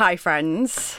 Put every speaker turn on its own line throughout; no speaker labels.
Hi, friends.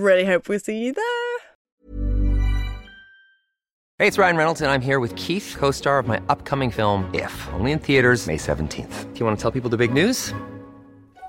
really hope we see you there.
Hey, it's Ryan Reynolds, and I'm here with Keith, co star of my upcoming film, If, only in theaters, May 17th. Do you want to tell people the big news?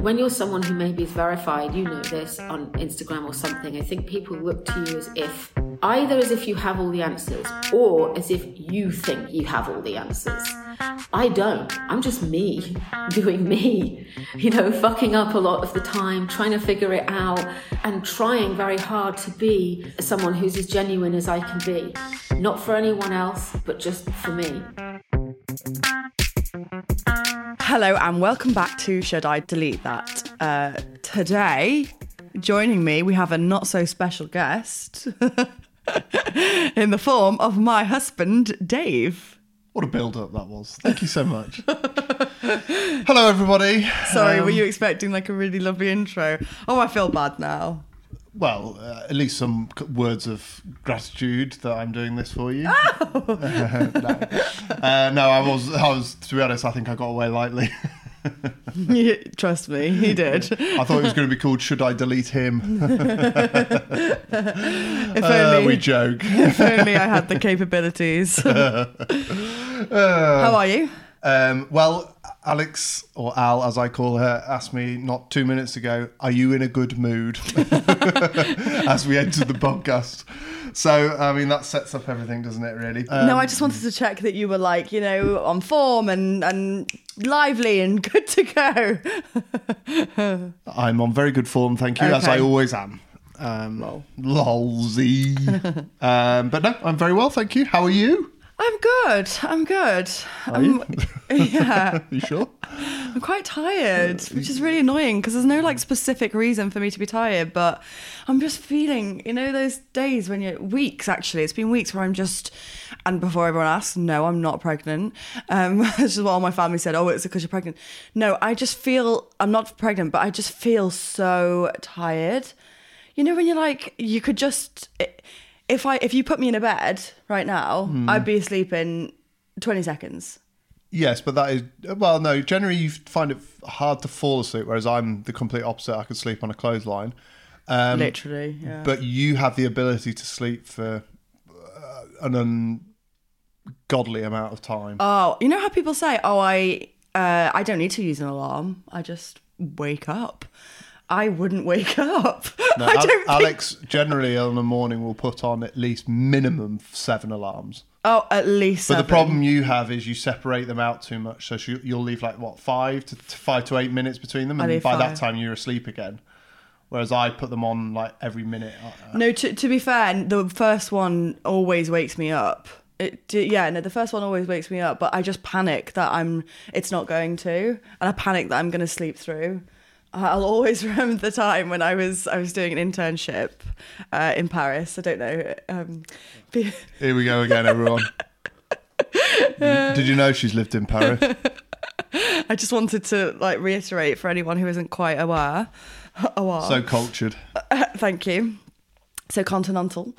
When you're someone who maybe is verified, you know this on Instagram or something, I think people look to you as if either as if you have all the answers or as if you think you have all the answers. I don't. I'm just me doing me, you know, fucking up a lot of the time, trying to figure it out and trying very hard to be someone who's as genuine as I can be. Not for anyone else, but just for me.
Hello, and welcome back to Should I Delete That? Uh, today, joining me, we have a not so special guest in the form of my husband, Dave.
What a build up that was. Thank you so much. Hello, everybody.
Sorry, were
Um,
you expecting like a really lovely intro? Oh, I feel bad now.
Well, uh, at least some c- words of gratitude that I'm doing this for you. no. Uh, no, I was, I was, to be honest, I think I got away lightly.
Trust me, he did.
I thought it was going to be called Should I Delete Him?
If
Uh,
only,
we joke.
if only I had the capabilities. How are you?
Um, well, Alex, or Al as I call her, asked me not two minutes ago, Are you in a good mood? as we entered the podcast. So, I mean, that sets up everything, doesn't it, really? Um,
no, I just wanted to check that you were like, you know, on form and and lively and good to go.
I'm on very good form, thank you, as I always am. Um, lolzy. um, but no, I'm very well, thank you. How are you?
I'm good. I'm good.
Are you?
Yeah,
you sure?
I'm quite tired, which is really annoying because there's no like specific reason for me to be tired, but I'm just feeling, you know, those days when you're weeks actually. It's been weeks where I'm just, and before everyone asks, no, I'm not pregnant. Um, this is what all my family said. Oh, it's because you're pregnant. No, I just feel I'm not pregnant, but I just feel so tired. You know, when you're like, you could just, if I, if you put me in a bed right now, I'd be asleep in 20 seconds.
Yes, but that is well. No, generally you find it hard to fall asleep, whereas I'm the complete opposite. I could sleep on a clothesline, um,
Literally, yeah.
but you have the ability to sleep for uh, an ungodly amount of time.
Oh, you know how people say, "Oh, I uh, I don't need to use an alarm. I just wake up." I wouldn't wake up.
No,
I
Al-
don't think-
Alex generally on the morning will put on at least minimum seven alarms.
Oh, at least.
But the problem you have is you separate them out too much, so you- you'll leave like what five to five to eight minutes between them, and by that time you're asleep again. Whereas I put them on like every minute. Uh,
No, to, to be fair, the first one always wakes me up. It, yeah, no, the first one always wakes me up, but I just panic that I'm. It's not going to, and I panic that I'm going to sleep through. I'll always remember the time when I was I was doing an internship uh, in Paris. I don't know. Um, be-
Here we go again, everyone. Did you know she's lived in Paris?
I just wanted to like reiterate for anyone who isn't quite aware. aware.
So cultured.
Thank you. So continental.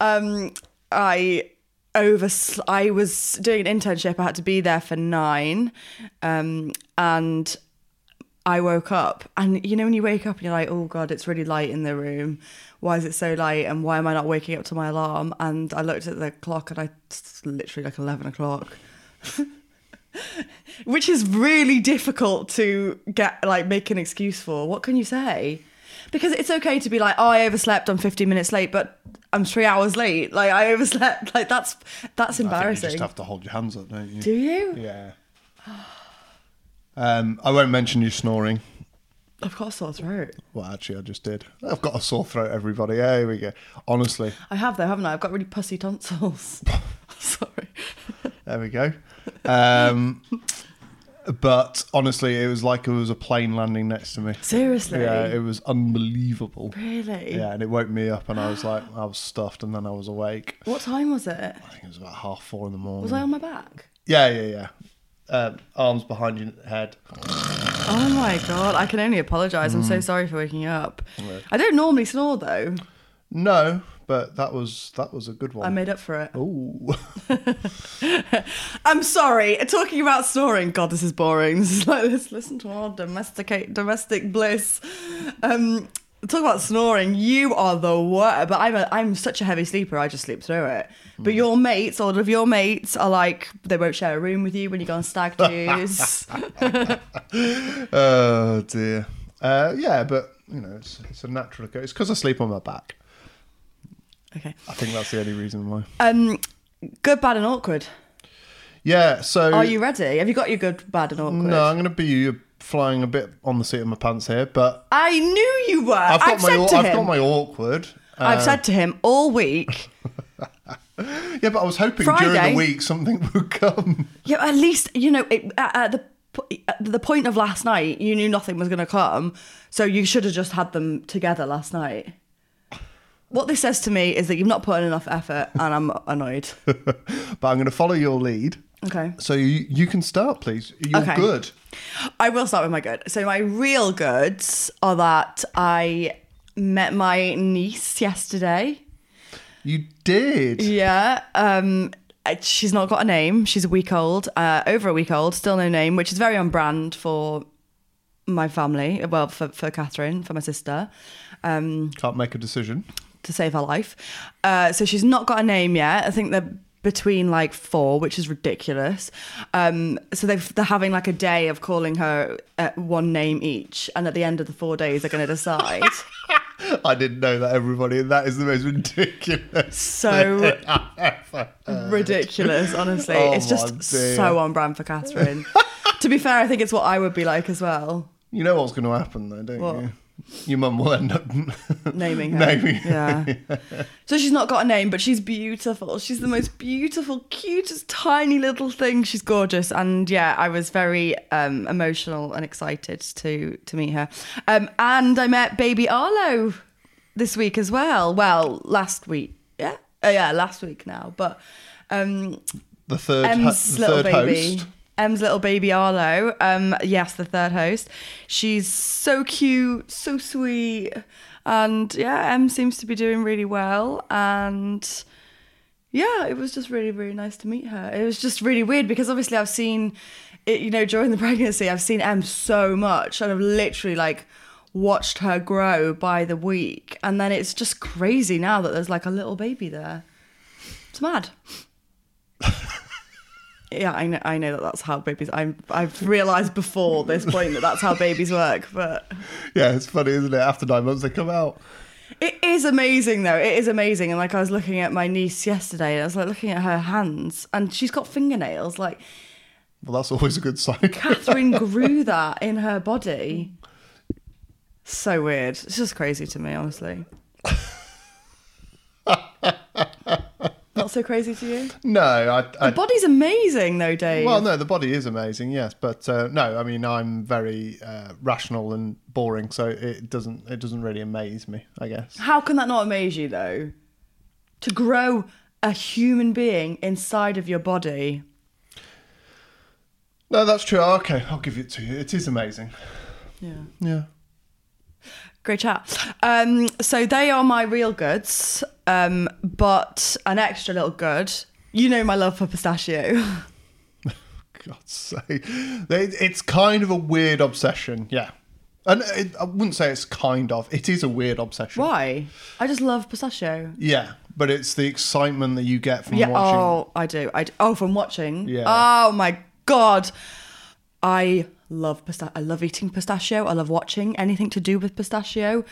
Um, I over. I was doing an internship. I had to be there for nine, um, and I woke up. And you know when you wake up and you're like, "Oh God, it's really light in the room. Why is it so light? And why am I not waking up to my alarm?" And I looked at the clock, and I it's literally like eleven o'clock. which is really difficult to get like make an excuse for. What can you say? Because it's okay to be like, oh, I overslept. I'm 15 minutes late, but I'm three hours late. Like I overslept. Like that's that's
think you
embarrassing.
just have to hold your hands up, don't you?
Do you?
Yeah. Um, I won't mention you snoring.
I've got a sore throat.
Well, actually, I just did. I've got a sore throat, everybody. Here we go. Honestly,
I have though, haven't I? I've got really pussy tonsils. Sorry.
there we go. Um, but honestly, it was like it was a plane landing next to me.
Seriously.
Yeah, it was unbelievable.
Really?
Yeah, and it woke me up, and I was like, I was stuffed, and then I was awake.
What time was it?
I think it was about half four in the morning.
Was I on my back?
Yeah, yeah, yeah. Um, arms behind your head.
Oh my god! I can only apologise. I'm so
Mm.
sorry for waking you up. I don't normally snore though.
No, but that was that was a good one.
I made up for it.
Ooh.
I'm sorry. Talking about snoring. God, this is boring. This is like let's listen to our domesticate domestic bliss. Um, talk about snoring. You are the worst. But I'm a, I'm such a heavy sleeper. I just sleep through it. But your mates, all of your mates, are like they won't share a room with you when you go on stag do's.
oh dear. Uh, yeah, but you know, it's, it's a natural occurrence. It's because I sleep on my back.
okay.
I think that's the only reason why.
Um, good, bad, and awkward.
Yeah. So
Are you ready? Have you got your good, bad, and awkward?
No, I'm going to be flying a bit on the seat of my pants here, but
I knew you were.
I've got
I've
my
said to
I've
him.
got my awkward.
I've
Uh,
said to him all week.
yeah, but I was hoping during the week something would come.
Yeah, at least you know it, at, at the at the point of last night, you knew nothing was going to come, so you should have just had them together last night. What this says to me is that you've not put in enough effort, and I'm annoyed.
but I'm going to follow your lead.
Okay.
So you you can start, please. You're
Okay.
good.
I will start with my good. So my real goods are that I met my niece yesterday.
You did.
Yeah. Um, she's not got a name. She's a week old, uh, over a week old, still no name, which is very on brand for my family. Well, for, for Catherine, for my sister, um,
Can't make a decision.
to save her life. Uh, so she's not got a name yet. I think they're between like four, which is ridiculous. Um, so they've, they're having like a day of calling her uh, one name each, and at the end of the four days, they're going to decide.
I didn't know that everybody. That is the most ridiculous.
so
thing I've ever heard.
ridiculous, honestly.
Oh
it's just
dear.
so on brand for Catherine. to be fair, I think it's what I would be like as well,
You know what's going to happen, though, don't
What?
you? Your mum will end up
naming her.
naming.
Yeah. so she's not got a name, but she's beautiful. She's the most beautiful, cutest, tiny little thing. She's gorgeous, and yeah, I was very um, emotional and excited to to meet her. Um, and I met baby Arlo this week as well. Well, last week, yeah, oh, yeah, last week now, but. Um,
The third, ho- the
little
third
baby.
host.
Em's little baby Arlo. Um, yes, the third host. She's so cute, so sweet, and yeah, Em seems to be doing really well. And yeah, it was just really, really nice to meet her. It was just really weird because obviously I've seen it, you know, during the pregnancy, I've seen Em so much, and I've literally like watched her grow by the week, and then it's just crazy now that there's like a little baby there. It's mad. Yeah, I know. I know that that's how babies. I'm. I've realised before this point that that's how babies work. But
Yeah, it's funny, isn't it? After nine months, they come out.
it is amazing, though. It is amazing. And like I was looking at my niece yesterday, and I was like looking at her hands, and she's got fingernails. Like
Well, that's always a good sign.
Catherine grew that in her body. So weird. It's just crazy to me, honestly. Not so crazy to you.
no, I. I
The body's amazing, though, Dave.
well, no, the body is amazing, yes, but uh, no, I mean, I'm very uh, rational and boring, so it doesn't it doesn't really amaze me, I guess.
How can that not amaze you though? To grow a human being inside of your body.
No, that's true. Okay, I'll give it to you. It is amazing.
Yeah.
Yeah.
Great chat. Um, so they are my real goods, um, but an extra little good. You know my love for pistachio.
God's sake. They- It's kind of a weird obsession, yeah. And it, I wouldn't say it's kind of. It is a weird obsession.
Why? I just love pistachio.
Yeah, but it's the excitement that you get from
Yeah.
watching.
Oh, I do. I do. Oh, from watching.
Yeah.
Oh my god, I love pista- I love eating pistachio. I love watching anything to do with pistachio.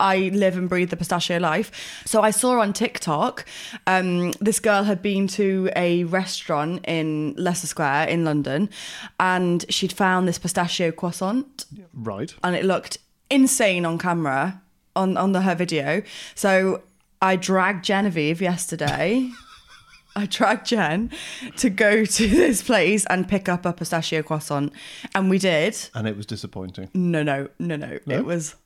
I live and breathe the pistachio life. So I saw on TikTok, um, this girl had been to a restaurant in Leicester Square in London, and she'd found this pistachio croissant
Right.
and it looked insane on camera on on the, her video. So I dragged Genevieve yesterday. I dragged Jen to go to this place and pick up a pistachio croissant, and we did.
And it was disappointing.
No, no, no, no. It was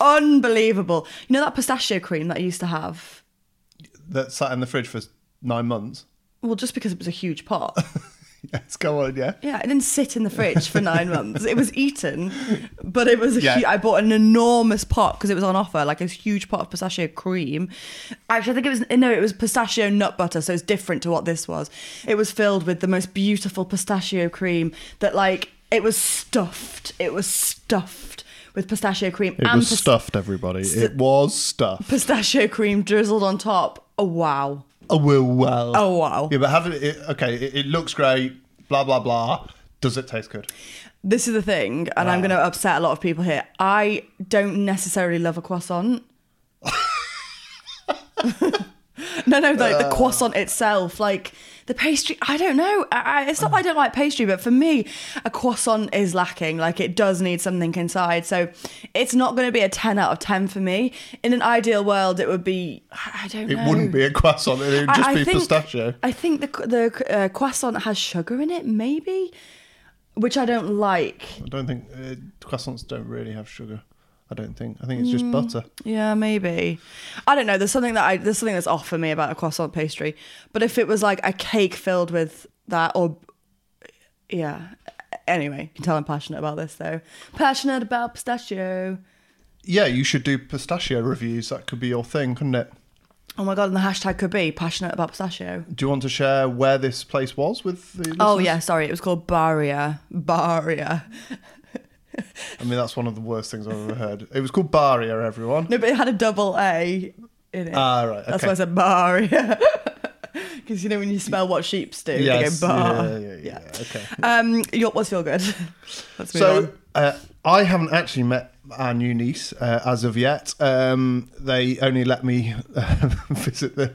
unbelievable. You know that pistachio cream that I used to have.
That sat in the fridge for nine months.
Well, just because it was a huge pot.
Yes, go on, yeah.
Yeah, it didn't sit in the fridge for nine months. It was eaten, but it was a
Yeah.
I bought an enormous pot because it was on offer, like a huge pot of pistachio cream. Actually, I think it was no, it was pistachio nut butter, so it's different to what this was. It was filled with the most beautiful pistachio cream that, like, it was stuffed. It was stuffed with pistachio cream
It
and
was
pis-
stuffed, everybody. It was stuffed.
pistachio cream drizzled on top. Oh wow!
Oh, well, well.
Oh wow!
Yeah, but have it, it okay, it, it looks great, blah, blah, blah. Does it taste good?
This is the thing, and I'm ah. going to upset a lot of people here. I don't necessarily love a croissant. no, no, like the uh. croissant itself, like the pastry. I don't know. I, it's not that I don't like pastry, but for me, a croissant is lacking. Like it does need something inside. So it's not going to be a 10 out of 10 for me. In an ideal world, it would be. I don't
It
know.
wouldn't be a croissant, it would just
I
be
think-
pistachio.
I think the the uh, croissant has sugar in it, maybe, which I don't like.
I don't think uh, croissants don't really have sugar. I don't think. I think it's just mm, butter.
Yeah, maybe. I don't know. There's something that I there's something that's off for me about a croissant pastry. But if it was like a cake filled with that, or yeah. Anyway, you can tell I'm passionate about this though. Passionate about pistachio.
Yeah, you should do pistachio reviews. That could be your thing, couldn't it?
Oh my god, and the hashtag could be passionate about pistachio.
Do you want to share where this place was with the
Oh yeah, sorry, it was called Baria. Baria.
I mean, that's one of the worst things I've ever heard. It was called Baria, everyone.
No, but it had a double A in it.
Ah, right.
That's
okay.
why I said Baria. Because you know when you smell what sheeps do,
Yes,
they go bar.
yeah, yeah, yeah, okay.
Um, your, what's your good? Let's move
So
on.
uh, I haven't actually met our new niece uh, as of yet. Um, they only let me uh, visit the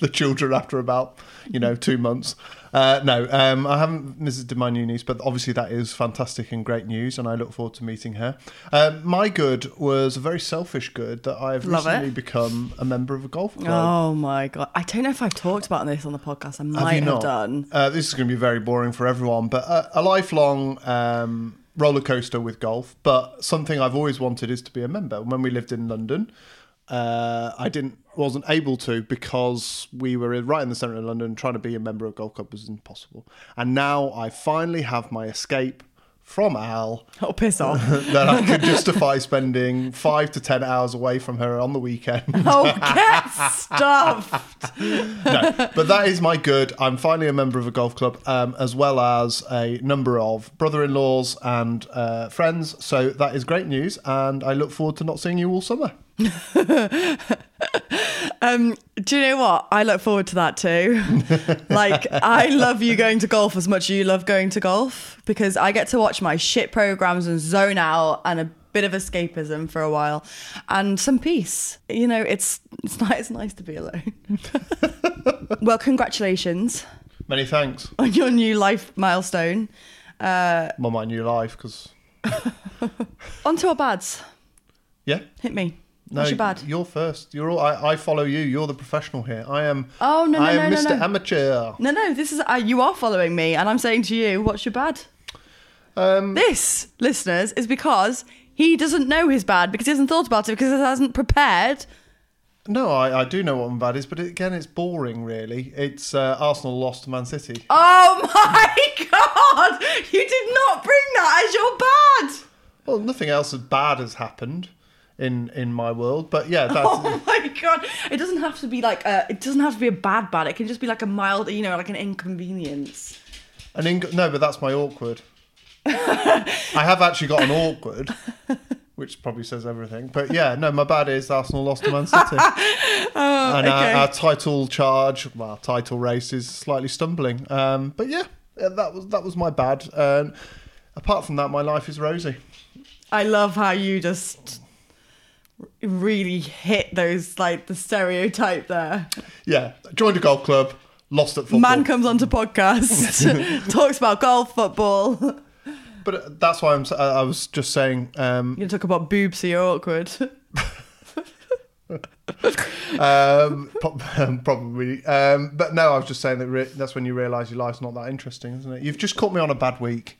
the children after about you know two months. Uh, no, um, I haven't visited my new niece, but obviously that is fantastic and great news, and I look forward to meeting her. Um, my good was a very selfish good that I've
Love it.
recently become a member of a golf club.
Oh my god! I don't know if I've talked about this on the podcast. I might have,
you not?
done.
Uh, this is going to be very boring for everyone, but a, a lifelong um, roller coaster with golf. But something I've always wanted is to be a member. When we lived in London, uh, I didn't wasn't able to because we were right in the centre of London. Trying to be a member of golf club was impossible. And now I finally have my escape from Al
Oh, piss off!
that I could justify spending five to ten hours away from her on the weekend.
oh, get stuffed.
no, but that is my good. I'm finally a member of a golf club, um, as well as a number of brother-in-laws and uh, friends. So that is great news, and I look forward to not seeing you all summer.
Um, do you know what? I look forward to that too. like, I love you going to golf as much as you love going to golf because I get to watch my shit programs and zone out and a bit of escapism for a while and some peace. You know, it's it's nice, it's nice to be alone. well, congratulations
Many thanks.
on your new life milestone.
Well, my new life, because
On to our bads.
yeah.
Hit me.
No,
What's your bad?
you're first. You're all. I, I follow you. You're the professional here. I am.
Oh, no, no,
I am
no, no,
Mr. Amateur.
No, no, this is uh, you are following me, and I'm saying to you, what's your bad?
Um,
This, listeners, is because he doesn't know his bad because he hasn't thought about it because he hasn't prepared.
no, I, I do know what my bad is, but again, it's boring. Really, it's uh, Arsenal lost to Man City.
Oh my god! You did not bring that as your bad.
Well, nothing else as bad has happened in in my world, but yeah, that's.
Oh my god! It doesn't have to be like a. It doesn't have to be a bad bad. It can just be like a mild, you know, like an inconvenience.
An ing- no, but that's my awkward. I have actually got an awkward, which probably says everything. But yeah, no, my bad is Arsenal lost to Man City, and
Oh, okay.
our, our title charge, well, our title race is slightly stumbling. Um, but yeah, uh, that was that was my bad. And apart from that, my life is rosy.
I love how you just really hit those like the stereotype there.
Yeah, joined a golf club, lost at football.
Man comes onto podcast, talks about golf, football.
but uh, that's why I'm. I I was just saying. Um,
You talk about boobs, so you're awkward.
um, um, probably. Um, but no, I was just saying that re- that's when you realise your life's not that interesting, isn't it? You've just caught me on a bad week.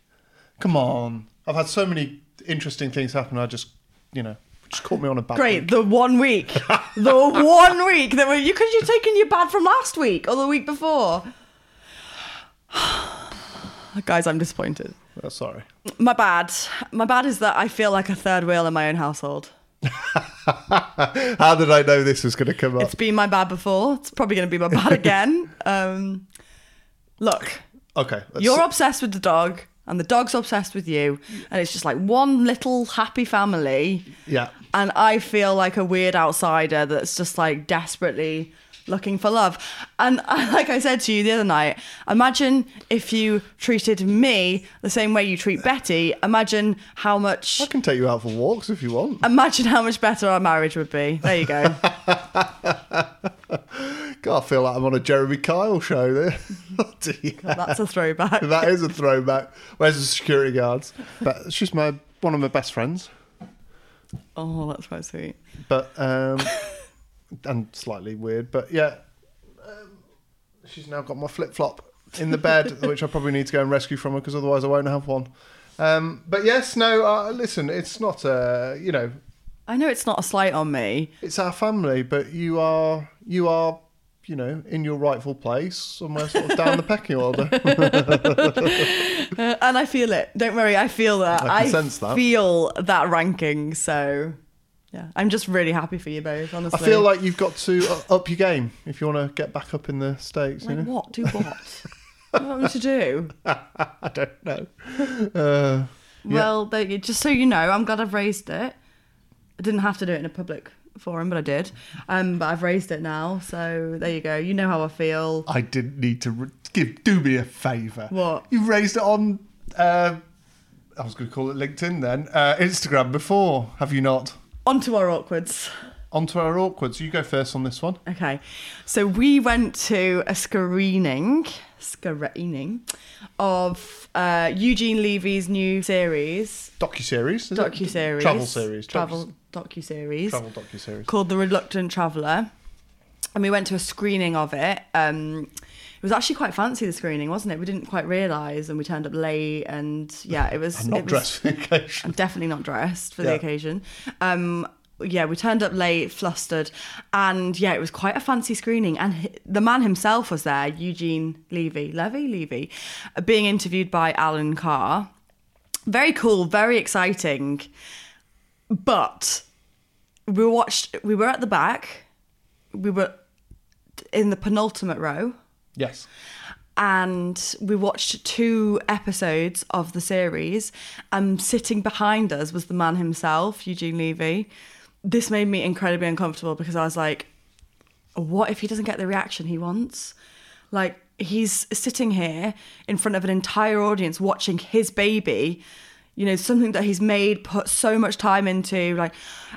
Come on, I've had so many interesting things happen. I just, you know, just caught me on a bad.
Great,
week.
the one week, the one week that were you because you're taking your bad from last week or the week before. Guys, I'm disappointed.
Oh, sorry.
My bad. My bad is that I feel like a third wheel in my own household.
How did I know this was going to come up?
It's been my bad before. It's probably going to be my bad again. Um, look,
Okay,
you're obsessed with the dog, and the dog's obsessed with you, and it's just like one little happy family.
Yeah.
And I feel like a weird outsider that's just like desperately looking for love. And like I said to you the other night, imagine if you treated me the same way you treat Betty. Imagine how much.
I can take you out for walks if you want.
Imagine how much better our marriage would be. There you go.
God, I feel like I'm on a Jeremy Kyle show there. Mm-hmm. Oh.
That's a throwback.
that is a throwback. Where's the security guards? But she's my one of my best friends.
Oh, that's quite sweet.
But um, and slightly weird. But yeah, um, she's now got my flip flop in the bed, which I probably need to go and rescue from her because otherwise I won't have one. Um, but yes, no. Uh, listen, it's not. Uh, you know,
I know it's not a slight on me.
it's our family, but you are you are. You know, in your rightful place, somewhere sort of down the pecking order.
Uh, and I feel it. Don't worry, I feel that.
I can sense that.
feel that ranking. So, yeah, I'm just really happy for you both. Honestly, I
feel like you've got to up your game if you want to get back up in the stakes. You know?
what? Do what? what want me to do?
I don't know. Uh,
Well, just so you know, I'm glad I've raised it. I didn't have to do it in a public forum, but I did. Um, but I've raised it now, so there you go. You know how I feel.
I didn't need to re- give. Do me a favour.
What?
You raised it on. Uh, I was going to call it LinkedIn then. Uh, Instagram before, have you not?
Onto our awkwards.
Onto our awkward. So you go first on this one.
Okay, so we went to a screening, screening of uh, Eugene Levy's new series,
Docu series.
docu series,
Travel series.
travel docu series
Travel docu series.
called The Reluctant Traveller, and we went to a screening of it. Um, it was actually quite fancy the screening, wasn't it? We didn't quite realise, and we turned up late, and yeah, it was.
I'm not
it was,
dressed for the occasion.
I'm definitely not dressed for the occasion. Um, yeah, we turned up late, flustered, and yeah, it was quite a fancy screening. And the man himself was there, Eugene Levy, Levy, Levy, being interviewed by Alan Carr. Very cool, very exciting. But we watched. We were at the back. We were in the penultimate row
Yes.
and we watched two episodes of the series and sitting behind us was the man himself eugene levy this made me incredibly uncomfortable because i was like what if he doesn't get the reaction he wants? Like he's sitting here in front of an entire audience watching his baby you know something that he's made put so much time into like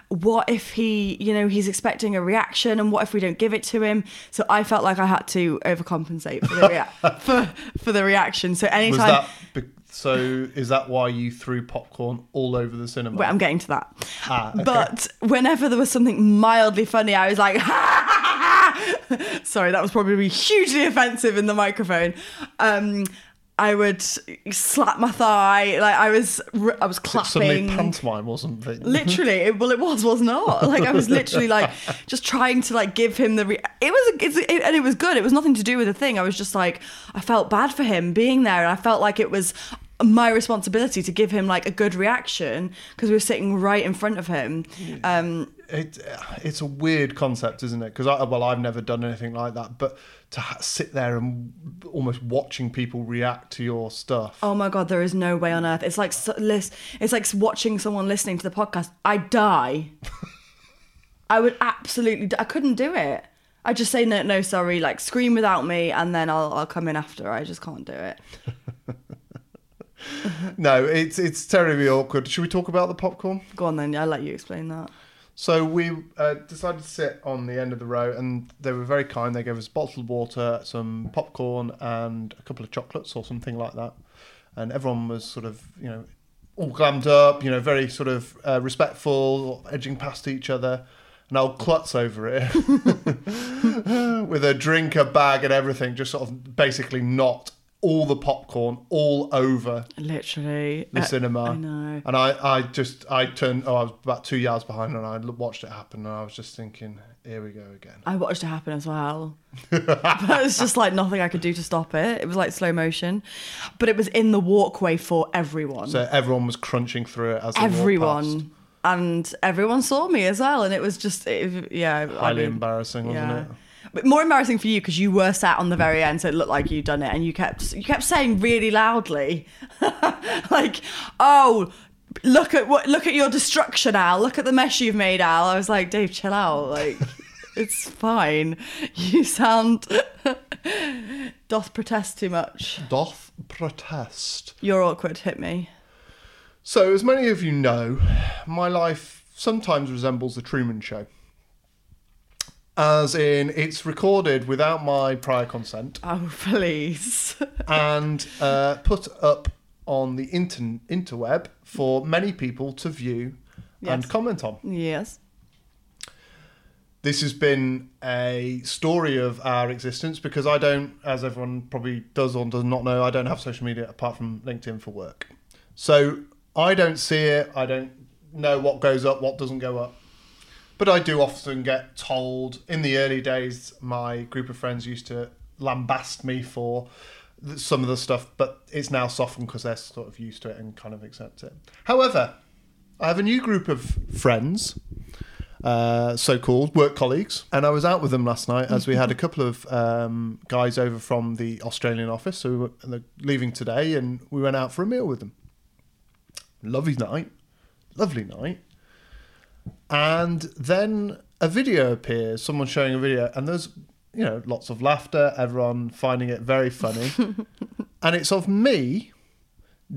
what if he you know he's expecting a reaction and what if we don't give it to him? So i felt like i had to overcompensate for the rea- for, for the reaction. So
Was
anytime
that be- so? Is that why you threw popcorn all over the cinema?
Wait, I'm getting to that.
Ah, okay.
But whenever there was something mildly funny, I was like, sorry, that was probably hugely offensive in the microphone. Um, I would slap my thigh, like I was, I was
Suddenly
clapping.
pantomime or something.
Literally, it, well, it was, was not. Like I was literally like just trying to like give him the. Re- it was, it's, it, and it was good. It was nothing to do with the thing. I was just like, I felt bad for him being there, and I felt like it was my responsibility to give him like a good reaction because we were sitting right in front of him. Um,
it, it's a weird concept, isn't it? Because I, well, I've never done anything like that, but to ha- sit there and almost watching people react to your stuff.
oh my god, there is no way on earth. It's like so- it's like watching someone listening to the podcast. I die. I would absolutely. I couldn't do it. I just say no, no, sorry, like scream without me, and then I'll I'll come in after. I just can't do it.
No, it's it's terribly awkward. Should we talk about the popcorn?
Go on then. I'll let you explain that.
So we uh, decided to sit on the end of the row, and they were very kind. They gave us bottled water, some popcorn, and a couple of chocolates or something like that. And everyone was sort of, you know, all glammed up, you know, very sort of uh, respectful, edging past each other. And old Klutz over it with a drink, a bag, and everything, just sort of basically knocked all the popcorn all over
Literally.
the
Uh,
cinema.
I know.
And I, I just, I turned, oh, I was about two yards behind and I watched it happen and I was just thinking, here we go again.
I watched it happen as well. but it's just like nothing I could do to stop it. It was like slow motion. But it was in the walkway for everyone.
So everyone was crunching through it as they
everyone. And everyone saw me as well. And it was just, it, yeah. I
Highly
mean,
embarrassing, wasn't
yeah.
it?
But more embarrassing for you because you were sat on the very end, so it looked like you'd done it, and you kept you kept saying really loudly, like, "Oh, look at what look at your destruction, Al. Look at the mess you've made, Al." I was like, "Dave, chill out. Like, it's fine. You sound doth protest too much.
Doth protest.
You're awkward. Hit me."
So, as many of you know, my life sometimes resembles the Truman Show. As in, it's recorded without my prior consent
Oh, please.
and uh, put up on the inter- interweb for many people to view and comment on.
yes.
this has been a story of our existence because I don't, as everyone probably does or does not know, I don't have social media apart from LinkedIn for work. So I don't see it. I don't know what goes up, what doesn't go up. But I do often get told. In the early days, my group of friends used to lambast me for some of the stuff, but it's now softened because they're sort of used to it and kind of accept it. However, I have a new group of friends uh, so-called work colleagues, and I was out with them last night as we had a couple of um, guys over from the Australian office who were they're leaving today, and we went out for a meal with them. Lovely night, lovely night, and then a video appears. Someone showing a video, and there's you know lots of laughter, everyone finding it very funny, and it's of me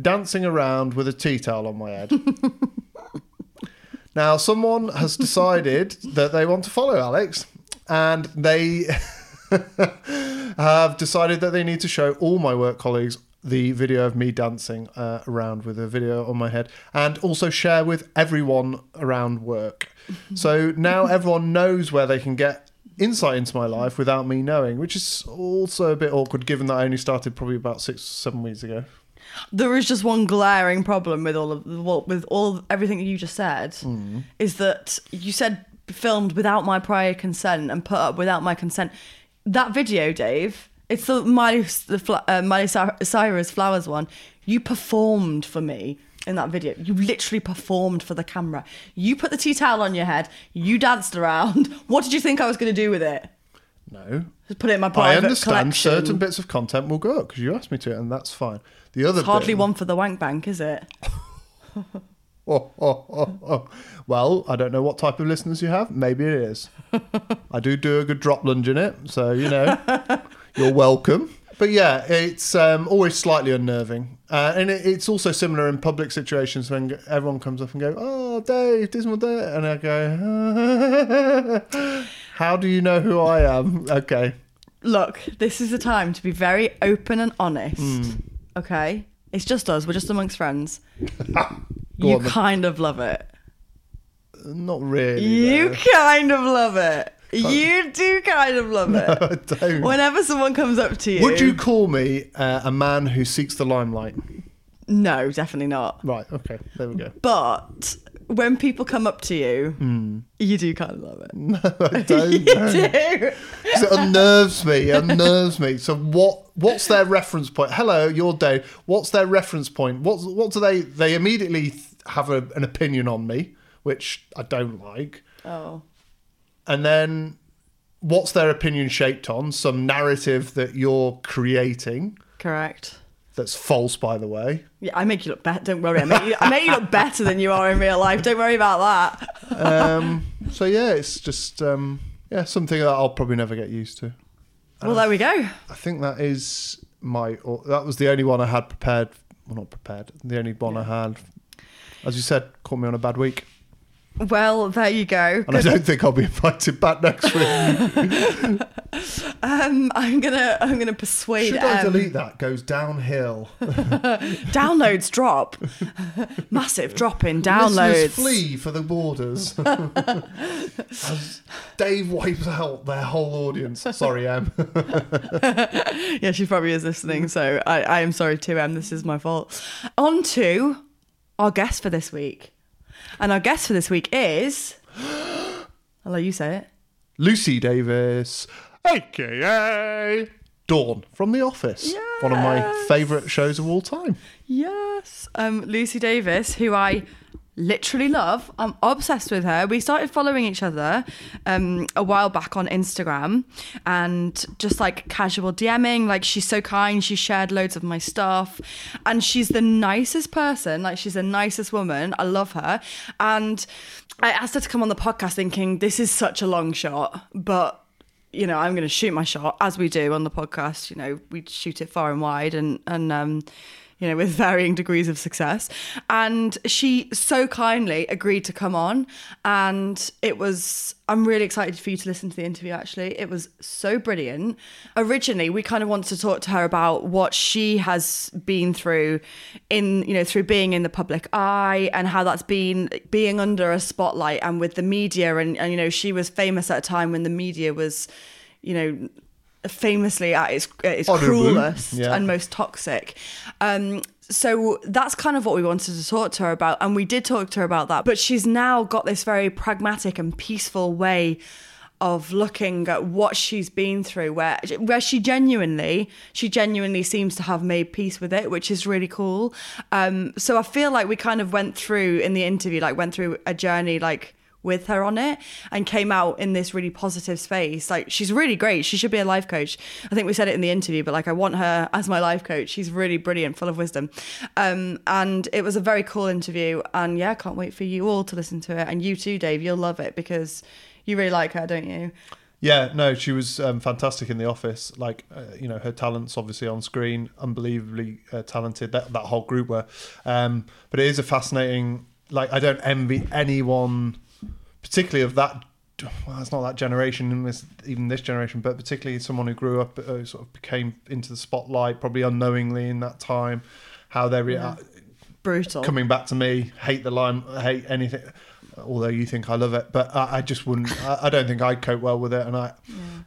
dancing around with a tea towel on my head. Now, someone has decided that they want to follow Alex, and they have decided that they need to show all my work colleagues the video of me dancing uh, around with a video on my head, and also share with everyone around work. So now everyone knows where they can get insight into my life without me knowing, which is also a bit awkward given that I only started probably about six, seven weeks ago.
There is just one glaring problem with all of well, with all everything you just said is that you said filmed without my prior consent and put up without my consent. That video, Dave, it's the Miley the uh, Miley Cyrus Flowers one. You performed for me in that video. You literally performed for the camera. You put the tea towel on your head. You danced around. What did you think I was going to do with it?
No,
Just put it in my private I
understand
collection.
certain bits of content will go up because you asked me to, and that's fine. The other
It's hardly
bit,
one for the wank bank, is it?
Oh, oh, oh, oh. Well, I don't know what type of listeners you have. Maybe it is. I do do a good drop lunge in it, so you know you're welcome. But yeah, it's um, always slightly unnerving, uh, and it, it's also similar in public situations when everyone comes up and go, "Oh, Dave, Dismal Dave," and I go, "How do you know who I am?" Okay,
Look, this is the time to be very open and honest.
Hmm.
Okay? It's just us. We're just amongst friends. You
on then.
kind of love it.
not really.
You
though.
kind of love it. You do kind of love it.
I don't.
Whenever someone comes up to you.
Would you call me uh, a man who seeks the limelight?
No, definitely not.
Right. Okay. There we go.
But when people come up to you,
Hmm.
you do kind of love it.
I don't
you
know.
do.
'Cause it unnerves me. It unnerves me. So what? What's their reference point? Hello, you're Dave. What's their reference point? What? What do they? They immediately th- have a, an opinion on me, which I don't like.
Oh.
And then, what's their opinion shaped on? Some narrative that you're creating
Correct.
that's false, by the way.
Yeah, I make you look better. Don't worry. I make, you, I make you look better than you are in real life. Don't worry about that.
Um, so yeah, it's just um, yeah, something that I'll probably never get used to.
Well, there we go.
I think that is my. Or that was the only one I had prepared. Well, not prepared. The only one I had. As you said, caught me on a bad week,
Well, there you go.
and I don't think I'll be invited back next week.
Um, I'm gonna I'm gonna persuade
Should I
Em.
delete that? Goes downhill.
downloads drop. Massive drop in
Listeners
downloads.
flee for the borders. As Dave wipes out their whole audience. Sorry, Em.
Yeah, she probably is listening, so I, I am sorry too, Em. This is my fault. On to our guest for this week. And our guest for this week is. I'll let you say it.
Lucy Davis, aka Dawn from The Office. One of my favourite shows of all time.
Yes. Um, Lucy Davis, who I literally love. I'm obsessed with her. We started following each other um, a while back on Instagram and just like casual DMing. Like, she's so kind. She shared loads of my stuff. And she's the nicest person. Like, she's the nicest woman. I love her. And I asked her to come on the podcast thinking, this is such a long shot, but you know, I'm going to shoot my shot as we do on the podcast. You know, we shoot it far and wide and, and, um, you know, with varying degrees of success. And she so kindly agreed to come on. And it was, I'm really excited for you to listen to the interview actually. It was so brilliant. Originally, we kind of wanted to talk to her about what she has been through in, you know, through being in the public eye and how that's been being under a spotlight and with the media. And, and you know, she was famous at a time when the media was, you know, famously at its, at its cruelest
yeah.
and most toxic. Um, so that's kind of what we wanted to talk to her about. And we did talk to her about that. But she's now got this very pragmatic and peaceful way of looking at what she's been through where where she genuinely she genuinely seems to have made peace with it which is really cool um so i feel like we kind of went through in the interview like went through a journey like with her on it and came out in this really positive space. Like she's really great. She should be a life coach. I think we said it in the interview, but like I want her as my life coach. She's really brilliant, full of wisdom. Um, and it was a very cool interview. And yeah, I can't wait for you all to listen to it. And you too, Dave, you'll love it because you really like her, don't you?
Yeah, no, she was um, fantastic in the office. Like, uh, you know, her talents obviously on screen, unbelievably uh, talented. That that whole group were, um, but it is a fascinating. Like, I don't envy anyone, particularly of that. Well, it's not that generation, even this generation, but particularly someone who grew up, uh, sort of became into the spotlight, probably unknowingly in that time. How they react.
Brutal.
Coming back to me, hate the line, hate anything. Although you think I love it, but I, I just wouldn't. I, I don't think I'd cope well with it, and I,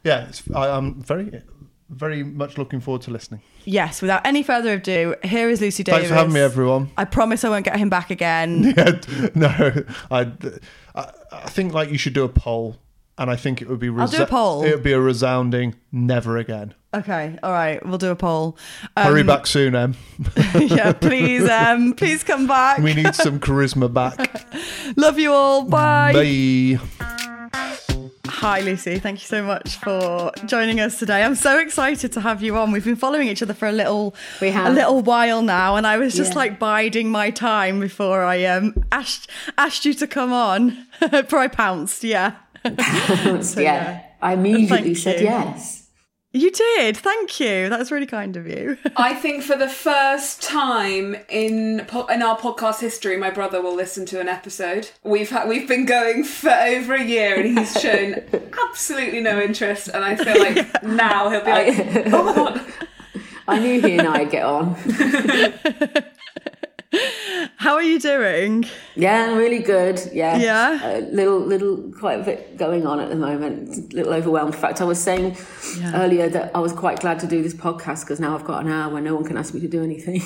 yeah, it's, I, I'm very, very much looking forward to listening.
Yes, without any further ado, here is Lucy Davis.
Thanks for having me, everyone.
I promise I won't get him back again.
Yeah, no, I, I, I think like you should do a poll, and I think it would be.
I'll do a poll.
It would be a resounding never again.
Okay, all right, we'll do a poll.
Hurry
Um,
back soon, Em.
yeah, please, Em, please come back.
We need some charisma back.
Love you all. Bye.
Bye.
Hi, Lucy. Thank you so much for joining us today. I'm so excited to have you on. We've been following each other for a little,
We have.
a little while now, and I was just
Yeah.
like biding my time before I um asked asked you to come on. before I pounced. Yeah,
yeah. I immediately
Thank
said
you.
yes.
You did. Thank you. That was really kind of you.
I think for the first time in po- in our podcast history, my brother will listen to an episode. We've had, we've been going for over a year, and he's shown absolutely no interest. And I feel like now he'll be like, "Oh my god!"
I knew he and I'd get on.
How are you doing?
Yeah, really good. Yeah,
Yeah?
A little, little, quite a bit going on at the moment. A little overwhelmed. In fact, I was saying earlier that I was quite glad to do this podcast because now I've got an hour where no one can ask me to do anything.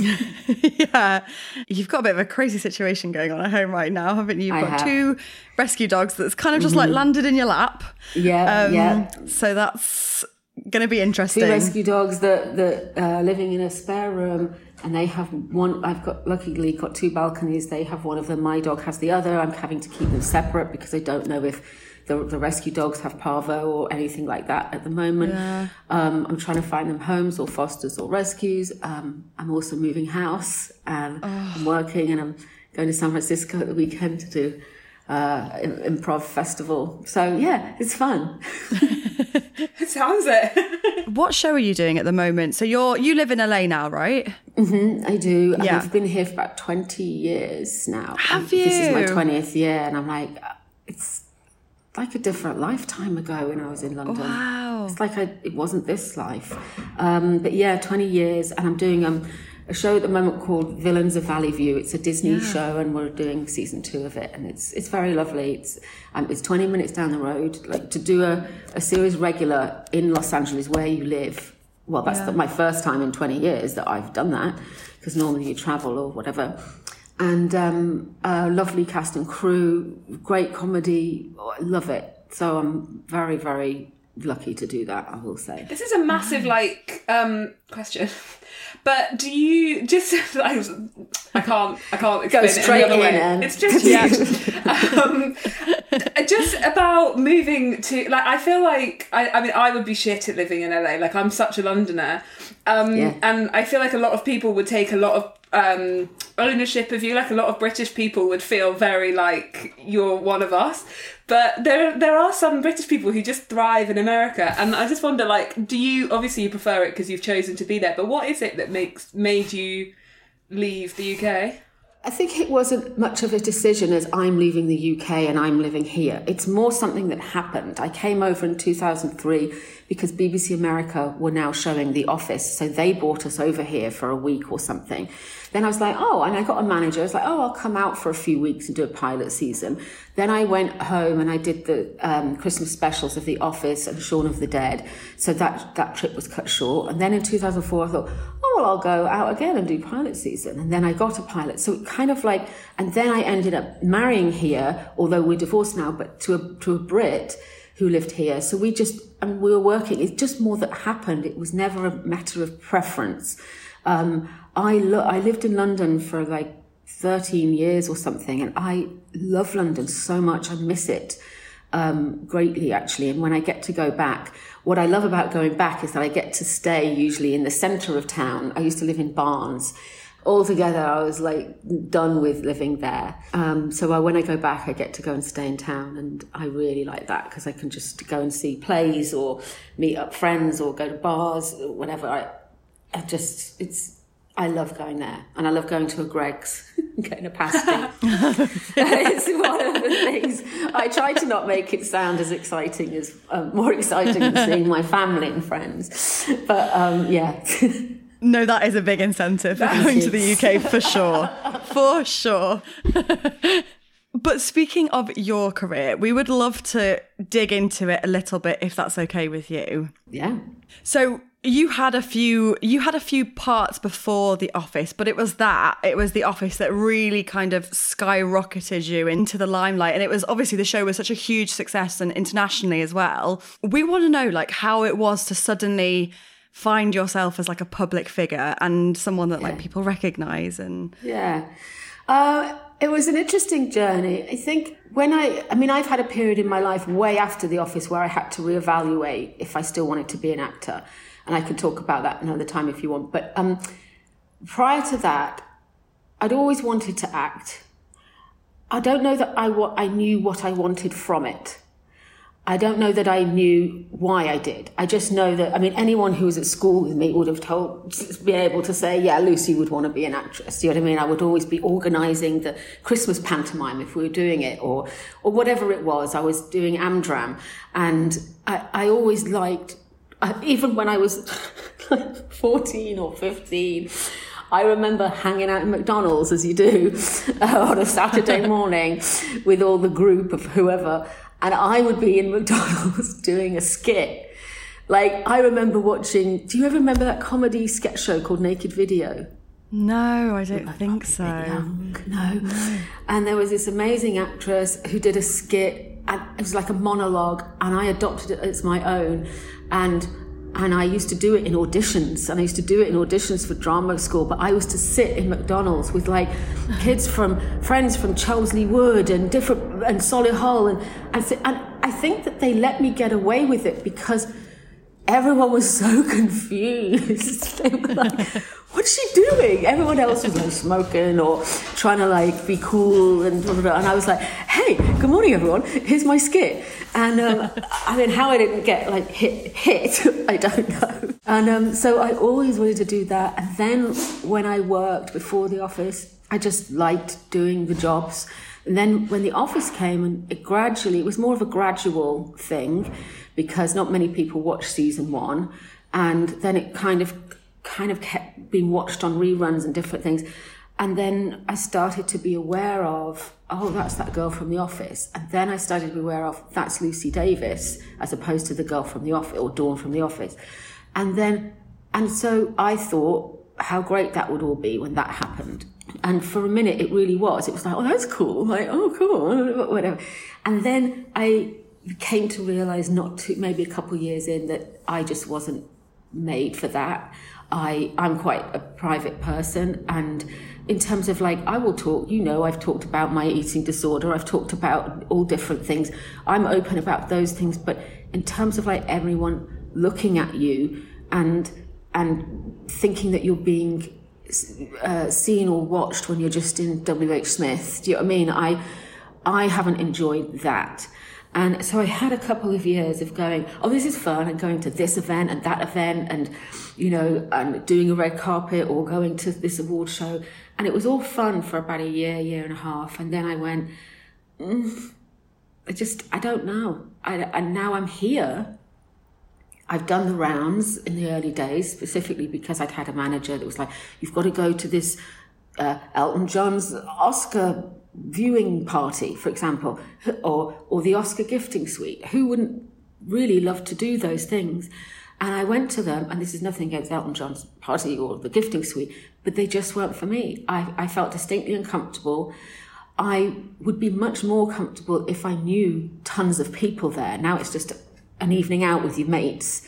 yeah, you've got a bit of a crazy situation going on at home right now, haven't you? You've
I
got
have. Mm-hmm.
two rescue dogs that's kind of just like landed in your lap.
yeah,
Um,
yeah.
So that's going to be interesting.
Two rescue dogs that that are living in a spare room, and they have one. I've got luckily got two balconies. They have one of them. My dog has the other. I'm having to keep them separate because I don't know if the, the rescue dogs have parvo or anything like that at the moment. Um, I'm trying to find them homes or fosters or rescues. Um, I'm also moving house and I'm working and I'm going to San Francisco at the weekend to do uh, improv festival. So yeah, it's fun.
It sounds it.
What show are you doing at the moment? So you're you live in LA now, right?
I do.
Yeah.
I've been here for about 20 years now.
Have
And This is my 20th year, and I'm like, it's like a different lifetime ago when I was in London.
Wow.
It's like I, it wasn't this life. Um, but yeah, 20 years, and I'm doing um, a show at the moment called Villains of Valley View. It's a Disney show, and we're doing season two of it, and it's it's very lovely. It's um, it's 20 minutes down the road. Like to do a, a series regular in Los Angeles where you live. Well, that's the, my first time in 20 years that I've done that, because normally you travel or whatever. And um, a lovely cast and crew, great comedy. Oh, I love it. So I'm very, very lucky to do that. I will say.
This is a massive like um question. But do you just I, I can't I can't explain it
straight
any other way.
and-
It's just yeah. um, just about moving to like I feel like I, I mean I would be shit at living in LA. Like I'm such a Londoner. Um
Yeah.
and I feel like a lot of people would take a lot of um ownership of you. Like a lot of British people would feel very like you're one of us. But there there are some British people who just thrive in America and I just wonder like do you obviously you prefer it because you've chosen to be there, but what is it that makes made you leave the UK?
I think it wasn't much of a decision as I'm leaving the UK and I'm living here. It's more something that happened. I came over in 2003 because BBC America were now showing The Office, so they brought us over here for a week or something. Then I was like, oh, and I got a manager. I was like, oh, I'll come out for a few weeks and do a pilot season. Then I went home and I did the um, Christmas specials of The Office and Shaun of the Dead. So that that trip was cut short. And then in 2004, I thought, well, I'll go out again and do pilot season. And then I got a pilot. So it kind of like, and then I ended up marrying here, although we're divorced now, but to a, to a Brit who lived here. So we just, and we were working. It's just more that happened. It was never a matter of preference. Um, I lo- I lived in London for like 13 years or something, and I love London so much. I miss it um, greatly, actually. And when I get to go back, what I love about going back is that I get to stay usually in the centre of town. I used to live in Barnes. Altogether, I was like done with living there. Um, so I, when I go back, I get to go and stay in town, and I really like that because I can just go and see plays or meet up friends or go to bars or whatever. I, I just it's I love going there, and I love going to a Greggs, and getting a pasty. it's one of the things. I try to not make it sound as exciting as um, more exciting than seeing my family and friends, but um, yeah.
No, that is a big incentive for going to the UK for sure. For sure. but speaking of your career, we would love to dig into it a little bit if that's okay with you.
yeah.
So you had a few you had a few parts before the office but it was that it was the office that really kind of skyrocketed you into the limelight and it was obviously the show was such a huge success and internationally as well we want to know like how it was to suddenly find yourself as like a public figure and someone that like people recognize and
Yeah. Uh, it was an interesting journey. I think when I, I mean, I've had a period in my life way after The Office where I had to reevaluate if I still wanted to be an actor. And I can talk about that another time if you want. But um, prior to that, I'd always wanted to act. I don't know that I, wa- I knew what I wanted from it. I don't know that I knew why I did. I just know that, I mean, anyone who was at school with me would have told, been able to say, yeah, Lucy would want to be an actress. You know what I mean? I would always be organising the Christmas pantomime if we were doing it or, or whatever it was. I was doing Amdram and I, I always liked, even when I was 14 or 15, I remember hanging out in McDonald's as you do uh, on a Saturday morning with all the group of whoever, and I would be in McDonald's doing a skit. Like I remember watching. Do you ever remember that comedy sketch show called Naked Video?
no i don't I think so
Young, no. And there was this amazing actress who did a skit, and it was like a monologue, and I adopted it as my own, and and I used to do it in auditions, and I used to do it in auditions for drama school. But I used to sit in McDonald's with like kids from friends from Chelmsley Wood and different and Solihull, and and, and I think that they let me get away with it because everyone was so confused. they were like, what's she doing? Everyone else was like smoking or trying to like be cool and blah, blah, blah. and I was like, hey, good morning everyone. Here's my skit. And um, I mean, how I didn't get like hit, hit, I don't know. And um, so I always wanted to do that. And then when I worked before the office, I just liked doing the jobs. And then when the office came, and it gradually, it was more of a gradual thing because not many people watched season one. And then it kind of, kind of kept being watched on reruns and different things. And then I started to be aware of, oh, that's that girl from the office. And then I started to be aware of, that's Lucy Davis, as opposed to the girl from the office or Dawn from the office. And then, and so I thought how great that would all be when that happened. And for a minute, it really was. It was like, oh, that's cool. Like, oh, cool, whatever. And then I came to realize, not to maybe a couple years in, that I just wasn't made for that. I I'm quite a private person, and in terms of like I will talk. You know, I've talked about my eating disorder. I've talked about all different things. I'm open about those things, but in terms of like everyone looking at you and and thinking that you're being uh, seen or watched when you're just in WH Smith. Do you know what I mean? I I haven't enjoyed that. And so I had a couple of years of going, oh, this is fun, and going to this event and that event, and you know, and doing a red carpet or going to this award show, and it was all fun for about a year, year and a half, and then I went, mm, I just, I don't know, I, and now I'm here. I've done the rounds in the early days, specifically because I'd had a manager that was like, you've got to go to this uh, Elton John's Oscar viewing party, for example, or or the Oscar gifting suite. Who wouldn't really love to do those things? And I went to them, and this is nothing against Elton John's party or the gifting suite, but they just weren't for me. I, I felt distinctly uncomfortable. I would be much more comfortable if I knew tons of people there. Now it's just an evening out with your mates.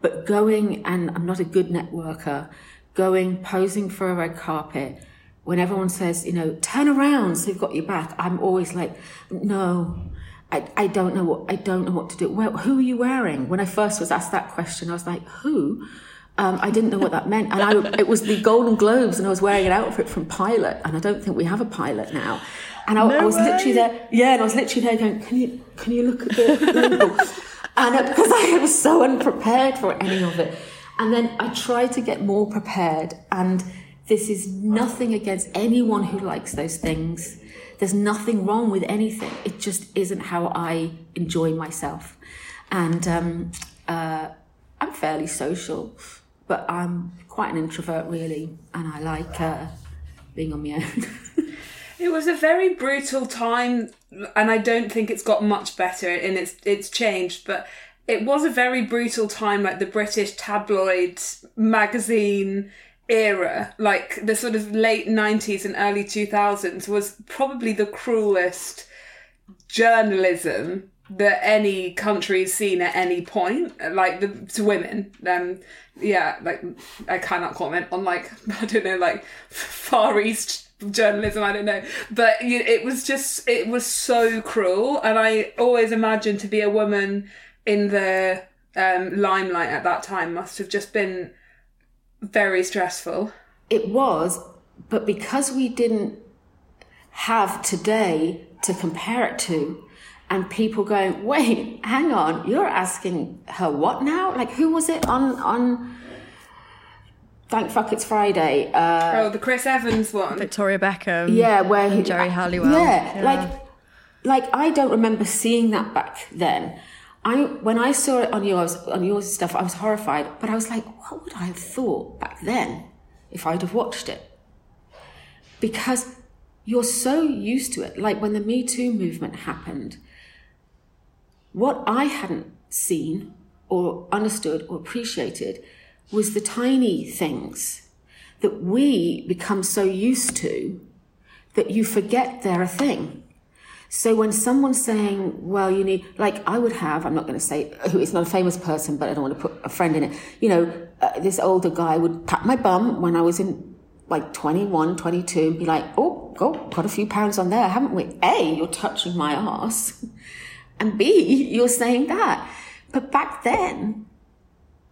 But going, and I'm not a good networker, going, posing for a red carpet, when everyone says, you know, turn around so you've got your back, I'm always like, no, I, I don't know what I don't know what to do. Well, who are you wearing? When I first was asked that question, I was like, who? Um, I didn't know what that meant, and I, it was the Golden Globes, and I was wearing an outfit from Pilot, and I don't think we have a Pilot now. And I,
No
I was literally there, yeah, and I was literally there going, can you can you look at the label? and uh, because I was so unprepared for any of it, and then I tried to get more prepared, and this is nothing against anyone who likes those things. There's nothing wrong with anything. It just isn't how I enjoy myself. And um, uh, I'm fairly social, but I'm quite an introvert, really, and I like uh, being on my own.
It was a very brutal time, and I don't think it's got much better, and it's it's changed. But it was a very brutal time, like the British tabloid magazine era, like the sort of late nineties and early two thousands, was probably the cruelest journalism that any country's seen at any point, like the, to women. Um, yeah, like I cannot comment on like I don't know, like Far East journalism. I don't know, but you- it was just it was so cruel, and I always imagined to be a woman in the um, limelight at that time must have just been very stressful.
It was, but because we didn't have today to compare it to, and people going, wait, hang on, you're asking her what now? Like, who was it on on? Thank fuck it's Friday. Uh,
oh, the Chris Evans one.
Victoria Beckham.
yeah, where he,
Geri Halliwell.
Yeah, like, like I don't remember seeing that back then. I when I saw it on yours on yours stuff, I was horrified. But I was like, what would I have thought back then if I'd have watched it? Because you're so used to it. Like when the Me Too movement happened, what I hadn't seen or understood or appreciated was the tiny things that we become so used to that you forget they're a thing. So when someone's saying, well, you need, like I would have, I'm not going to say who is not a famous person, but I don't want to put a friend in it. You know, uh, this older guy would pat my bum when I was in like 21, 22 and be like, oh, go, got a few pounds on there, haven't we? A, you're touching my ass. And B, you're saying that. But back then,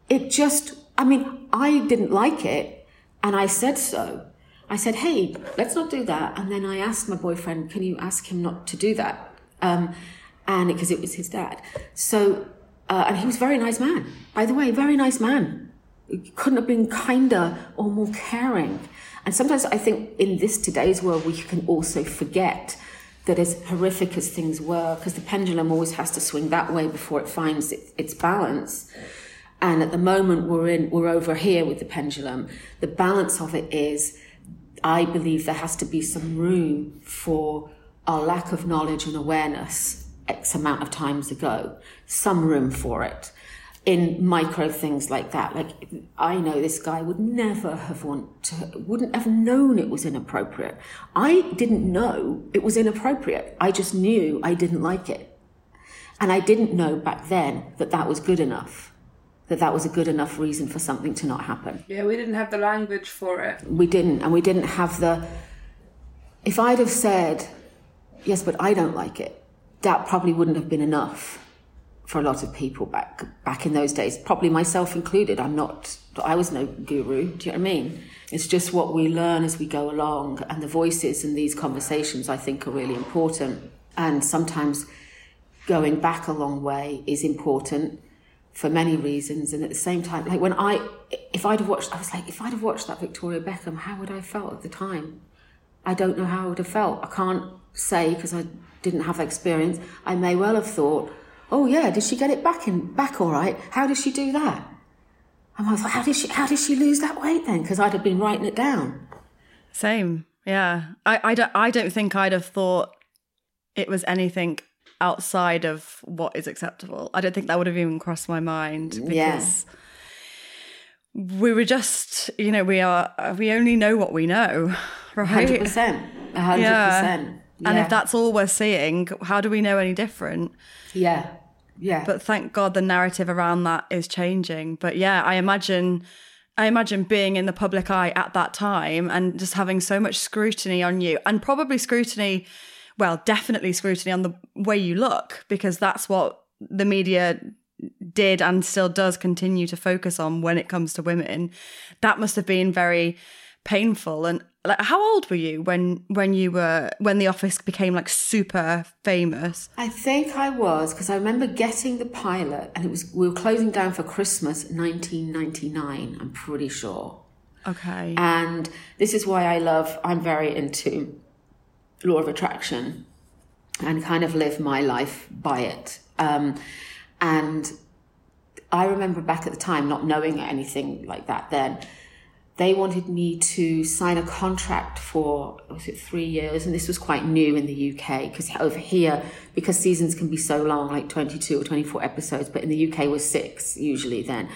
it just, I mean, I didn't like it and I said so. I said, hey, let's not do that. And then I asked my boyfriend, can you ask him not to do that? Um, and because it was his dad. So, uh, and he was a very nice man. By the way, very nice man. Couldn't have been kinder or more caring. And sometimes I think in this today's world, we can also forget that as horrific as things were, because the pendulum always has to swing that way before it finds it, its balance. And at the moment we're in, we're over here with the pendulum. The balance of it is, I believe there has to be some room for our lack of knowledge and awareness X amount of times ago. Some room for it in micro things like that. Like I know this guy would never have want to, wouldn't have known it was inappropriate. I didn't know it was inappropriate. I just knew I didn't like it. And I didn't know back then that that was good enough that that was a good enough reason for something to not happen.
Yeah, we didn't have the language for it.
We didn't, and we didn't have the. If I'd have said, yes, but I don't like it, that probably wouldn't have been enough for a lot of people back back in those days, probably myself included. I'm not, I was no guru. Do you know what I mean? It's just what we learn as we go along, and the voices in these conversations I think are really important. And sometimes going back a long way is important for many reasons. And at the same time, like when I, if I'd have watched, I was like, if I'd have watched that Victoria Beckham, how would I have felt at the time? I don't know how I would have felt. I can't say because I didn't have experience. I may well have thought, oh yeah, did she get it back in back all right? How did she do that? And I was like, how did she how did she lose that weight then? Because I'd have been writing it down.
Same, yeah. I, I don't I don't think I'd have thought it was anything outside of what is acceptable. I don't think that would have even crossed my mind because yeah. we were just, you know, we are we only know what we know, right?
Hundred percent, hundred percent.
And if that's all we're seeing, how do we know any different?
Yeah, yeah.
But thank God the narrative around that is changing. But yeah, I imagine. I imagine being in the public eye at that time and just having so much scrutiny on you, and probably scrutiny well, definitely scrutiny on the way you look, because that's what the media did and still does continue to focus on when it comes to women. That must have been very painful. And like, how old were you when when you were when The Office became like super famous?
I think I was because I remember getting the pilot, and it was we were closing down for Christmas, 1999. I'm pretty sure.
Okay.
And this is why I love. I'm very into law of attraction and kind of live my life by it. Um, and I remember back at the time not knowing anything like that then. They wanted me to sign a contract for was it three years, and this was quite new in the UK because over here, because seasons can be so long, like twenty two or twenty four episodes, but in the UK was six usually. Then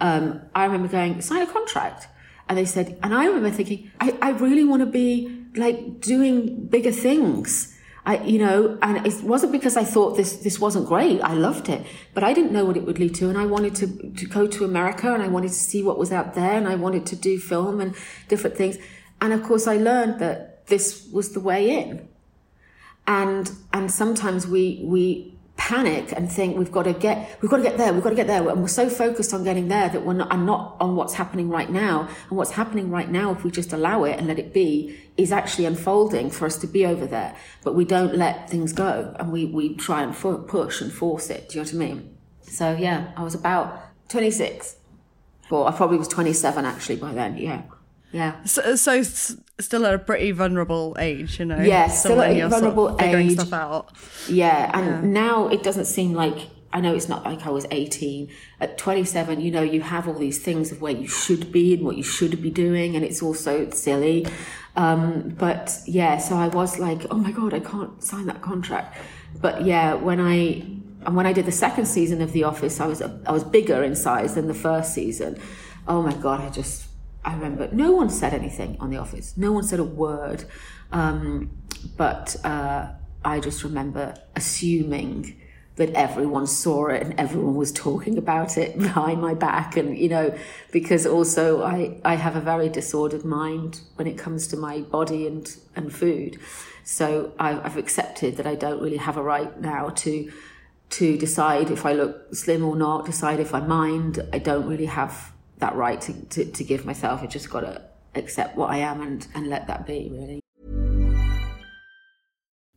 um, I remember going sign a contract, and they said, and I remember thinking, I, I really want to be like doing bigger things. I, you know, and it wasn't because I thought this, this wasn't great. I loved it, but I didn't know what it would lead to. And I wanted to, to go to America and I wanted to see what was out there and I wanted to do film and different things. And of course I learned that this was the way in. And, and sometimes we, we, panic and think we've got to get we've got to get there we've got to get there. And we're so focused on getting there that we're not and not on what's happening right now. And what's happening right now if we just allow it and let it be is actually unfolding for us to be over there. But we don't let things go and we we try and push and force it. Do you know what i mean? So yeah i was about 26 or i probably was 27 actually by then yeah yeah.
So, so still at a pretty vulnerable age, you know.
Yeah, still at a vulnerable sort of age.
Stuff out.
Yeah, and yeah. now it doesn't seem like I know it's not like I was 18. At 27, you know, you have all these things of where you should be and what you should be doing, and it's also silly. Um, but yeah, so I was like, oh my god, I can't sign that contract. But yeah, when I and when I did the second season of The Office, I was I was bigger in size than the first season. Oh my god, I just I remember no one said anything on the office. No one said a word. Um, but uh, I just remember assuming that everyone saw it and everyone was talking about it behind my back. And, you know, because also I, I have a very disordered mind when it comes to my body and, and food. So I've, I've accepted that I don't really have a right now to to decide if I look slim or not, decide if I mind. I don't really have that right to, to, to give myself. I just got to accept what I am and, and let that be, really.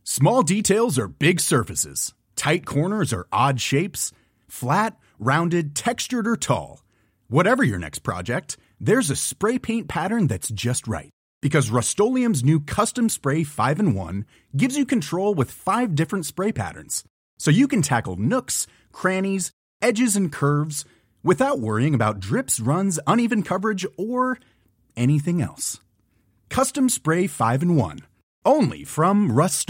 Small details are big surfaces, tight corners are odd shapes, flat, rounded, textured, or tall. Whatever your next project, there's a spray paint pattern that's just right. Because Rust-Oleum Custom Spray 5 in 1 gives you control with five different spray patterns. So you can tackle nooks, crannies, edges, and curves without worrying about drips, runs, uneven coverage, or anything else. Custom Spray 5 in 1. Only from Rust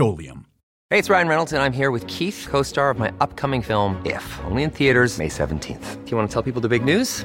Hey, it's Ryan Reynolds, and I'm here with Keith, co star of my upcoming film, If, only in theaters, May 17th. Do you want to tell people the big news?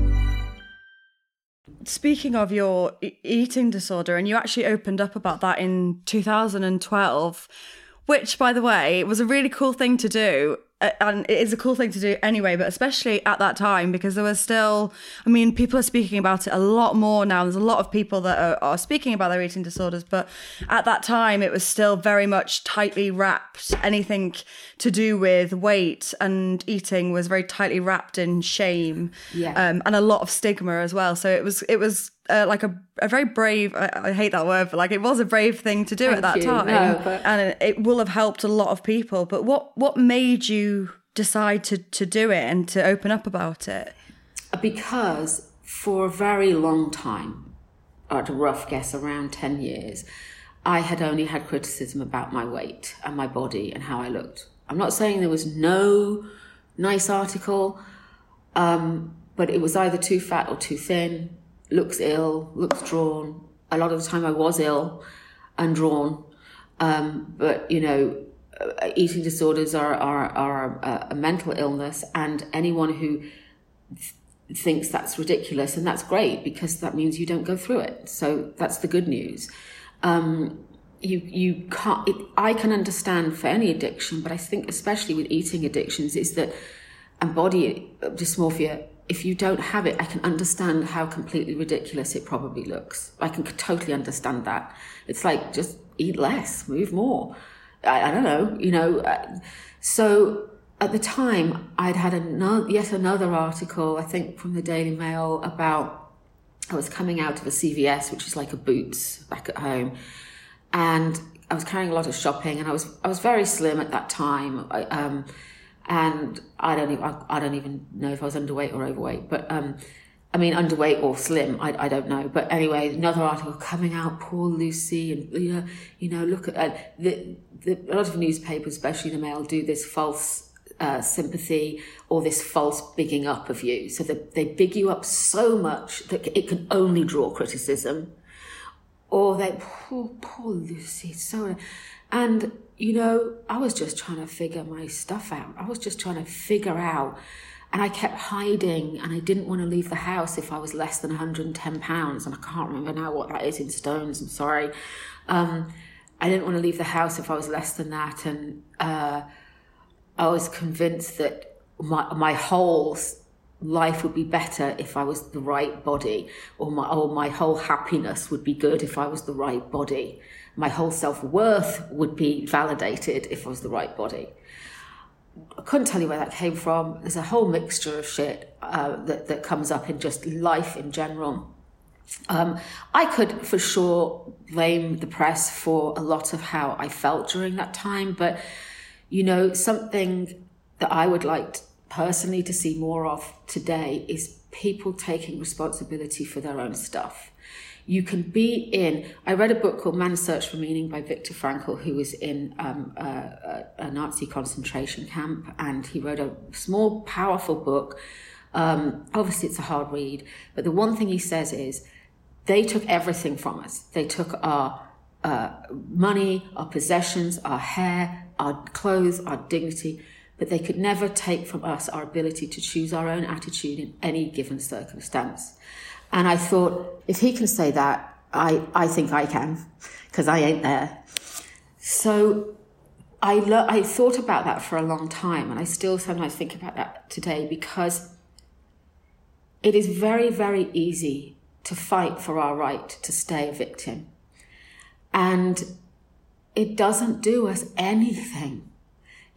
Speaking of your eating disorder, and you actually opened up about that in 2012, which, by the way, was a really cool thing to do. Uh, And it is a cool thing to do anyway, but especially at that time because there was still, I mean, people are speaking about it a lot more now. There's a lot of people that are, are speaking about their eating disorders, but at that time it was still very much tightly wrapped. Anything to do with weight and eating was very tightly wrapped in shame
Yeah.
um, and a lot of stigma as well. So it was it was uh, like a, a very brave. I, I hate that word, but like it was a brave thing to do at that
you.
time,
No, but-
and it, it will have helped a lot of people. But what what made you decide to to do it and to open up about it?
because for a very long time, at a rough guess, around 10 years, I had only had criticism about my weight and my body and how I looked. I'm not saying there was no nice article, um, but it was either too fat or too thin, looks ill, looks drawn. A lot of the time I was ill and drawn. Um, but, you know, uh, eating disorders are, are, are a, a mental illness, and anyone who thinks that's ridiculous, and that's great because that means you don't go through it. So that's the good news. Um, you you can't. It, I can understand for any addiction, but I think especially with eating addictions is that and body dysmorphia. If you don't have it, I can understand how completely ridiculous it probably looks. I can totally understand that. It's like just eat less, move more. I, I don't know, you know. Uh, so at the time, I'd had another, yet another article, I think from the Daily Mail, about I was coming out of a CVS, which is like a Boots back at home, and I was carrying a lot of shopping, and I was I was very slim at that time, I, um, and I don't even I, I don't even know if I was underweight or overweight, but um, I mean underweight or slim, I, I don't know. But anyway, another article coming out, poor Lucy, and you know you know look at uh, the, the a lot of newspapers, especially the Mail, do this false uh, sympathy or this false bigging up of you. So that they big you up so much that it can only draw criticism. Or they, poor, poor Lucy, so. And, you know, I was just trying to figure my stuff out. I was just trying to figure out. And I kept hiding and I didn't want to leave the house if I was less than 110 pounds. And I can't remember now what that is in stones. I'm sorry. Um, I didn't want to leave the house if I was less than that. And, uh, I was convinced that my my whole life would be better if I was the right body, or my or my whole happiness would be good if I was the right body. My whole self worth would be validated if I was the right body. I couldn't tell you where that came from. There's a whole mixture of shit uh, that that comes up in just life in general. Um, I could for sure blame the press for a lot of how I felt during that time, but you know, something that I would like personally to see more of today is people taking responsibility for their own stuff. You can be in. I read a book called Man's Search for Meaning by Viktor Frankl, who was in um, a, a, Nazi concentration camp, and he wrote a small, powerful book. Um, obviously, it's a hard read, but the one thing he says is they took everything from us. They took our uh, money, our possessions, our hair, our clothes, our dignity, but they could never take from us our ability to choose our own attitude in any given circumstance. And I thought, if he can say that, I, I think I can, because I ain't there. So I, lo- I thought about that for a long time, and I still sometimes think about that today because it is very, very easy to fight for our right to stay a victim. And it doesn't do us anything.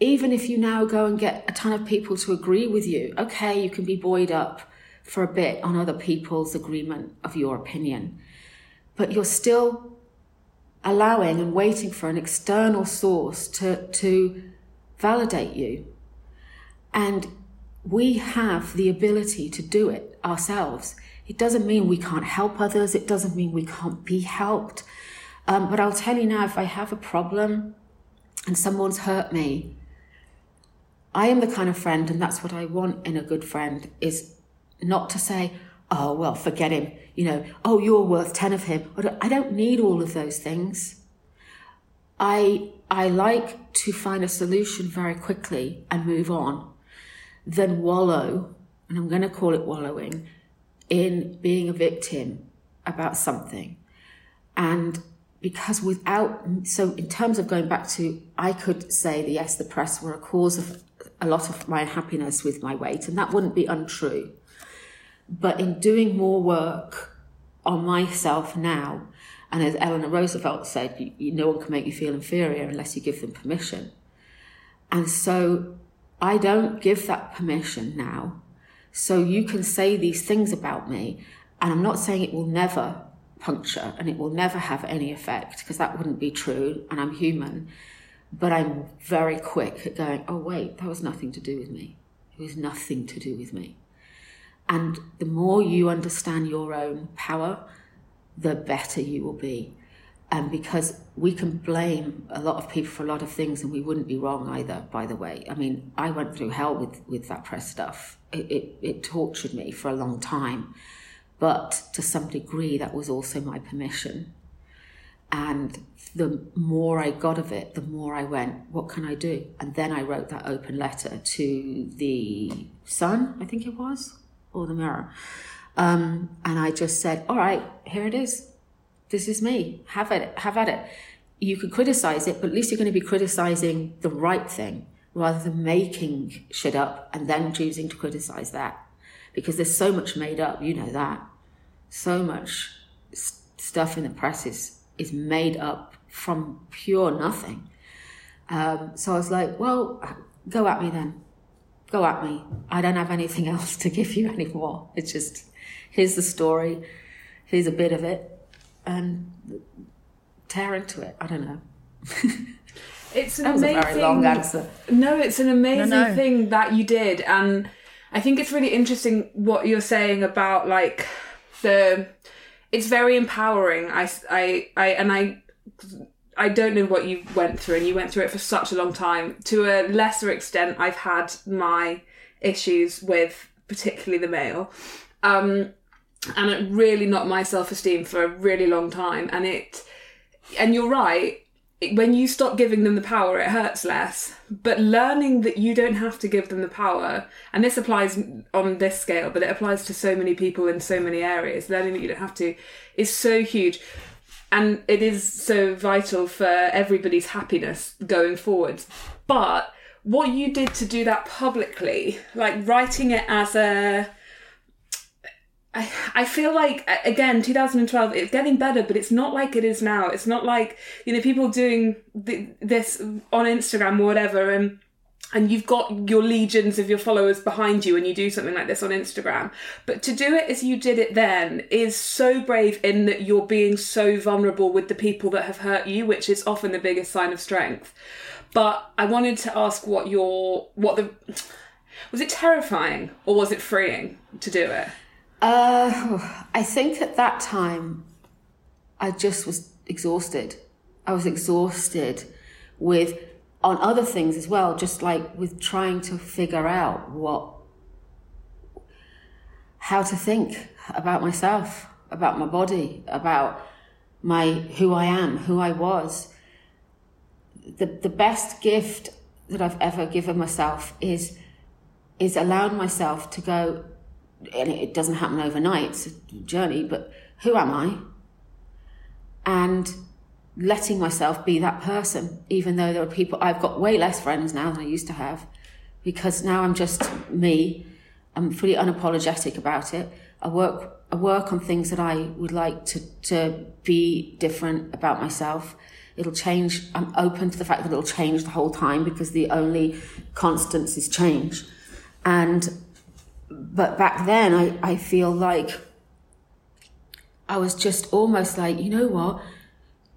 Even if you now go and get a ton of people to agree with you, okay, you can be buoyed up for a bit on other people's agreement of your opinion, but you're still allowing and waiting for an external source to, to validate you. And we have the ability to do it ourselves. It doesn't mean we can't help others, it doesn't mean we can't be helped. Um, but I'll tell you now if I have a problem and someone's hurt me, I am the kind of friend, and that's what I want in a good friend, is not to say, oh, well, forget him, you know, oh, you're worth 10 of him. I don't need all of those things. I, I like to find a solution very quickly and move on than wallow, and I'm going to call it wallowing, in being a victim about something. And because without, so in terms of going back to, I could say that yes, the press were a cause of a lot of my unhappiness with my weight, and that wouldn't be untrue. But in doing more work on myself now, and as Eleanor Roosevelt said, you, you, no one can make you feel inferior unless you give them permission. And so I don't give that permission now. So you can say these things about me, and I'm not saying it will never puncture and it will never have any effect because that wouldn't be true and I'm human. But I'm very quick at going, oh, wait, that was nothing to do with me. It was nothing to do with me. And the more you understand your own power, the better you will be. And because we can blame a lot of people for a lot of things, and we wouldn't be wrong either, by the way. I mean, I went through hell with, with that press stuff. It, it, it tortured me for a long time. But to some degree, that was also my permission. And the more I got of it, the more I went, what can I do? And then I wrote that open letter to the Sun, I think it was, or the Mirror. Um, and I just said, all right, here it is. This is me. Have at it. Have at it. You can criticize it, but at least you're going to be criticizing the right thing rather than making shit up and then choosing to criticize that because there's so much made up, you know that. So much st- stuff in the press is, is made up from pure nothing. Um, so I was like, well, go at me then. Go at me. I don't have anything else to give you anymore. It's just, here's the story, here's a bit of it, and tear into it. I don't know.
It's an
That was a
amazing.
very long answer.
No, it's an amazing
No, no.
thing that you did, and I think it's really interesting what you're saying about like the. It's very empowering. I, I, I, and I, I don't know what you went through, and you went through it for such a long time. To a lesser extent, I've had my issues with particularly the Mail, um, and it really knocked my self esteem for a really long time. And it, and you're right it- when you stop giving them the power, it hurts less. But learning that you don't have to give them the power, and this applies on this scale, but it applies to so many people in so many areas, learning that you don't have to is so huge. And it is so vital for everybody's happiness going forward. But what you did to do that publicly, like writing it as a I, I feel like again 2012 it's getting better but it's not like it is now it's not like you know people doing th- this on instagram or whatever and and you've got your legions of your followers behind you and you do something like this on instagram. But to do it as you did it then is so brave in that you're being so vulnerable with the people that have hurt you which is often the biggest sign of strength. But i wanted to ask what your what the was it terrifying or was it freeing to do it?
Uh, I think at that time, I just was exhausted. I was exhausted with, on other things as well, just like with trying to figure out what, how to think about myself, about my body, about my, who I am, who I was. The, the best gift that I've ever given myself is, is allowing myself to go, and it doesn't happen overnight, it's a journey, but who am I? And letting myself be that person, even though there are people, I've got way less friends now than I used to have, because now I'm just me. I'm fully unapologetic about it. I work, I work on things that I would like to, to be different about myself. It'll change. I'm open to the fact that it'll change the whole time because the only constants is change. And, but back then I, I feel like I was just almost like, you know what?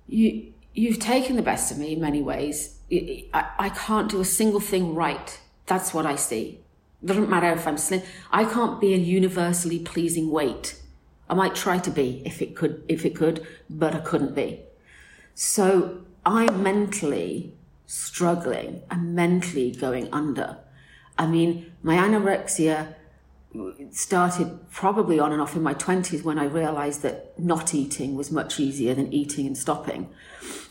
You, you've taken the best of me in many ways. I, I can't do a single thing right. That's what I see. It doesn't matter if I'm slim. I can't be a universally pleasing weight. I might try to be if it could, if it could, but I couldn't be. So I'm mentally struggling and mentally going under. I mean, my anorexia started probably on and off in my 20s when I realized that not eating was much easier than eating and stopping.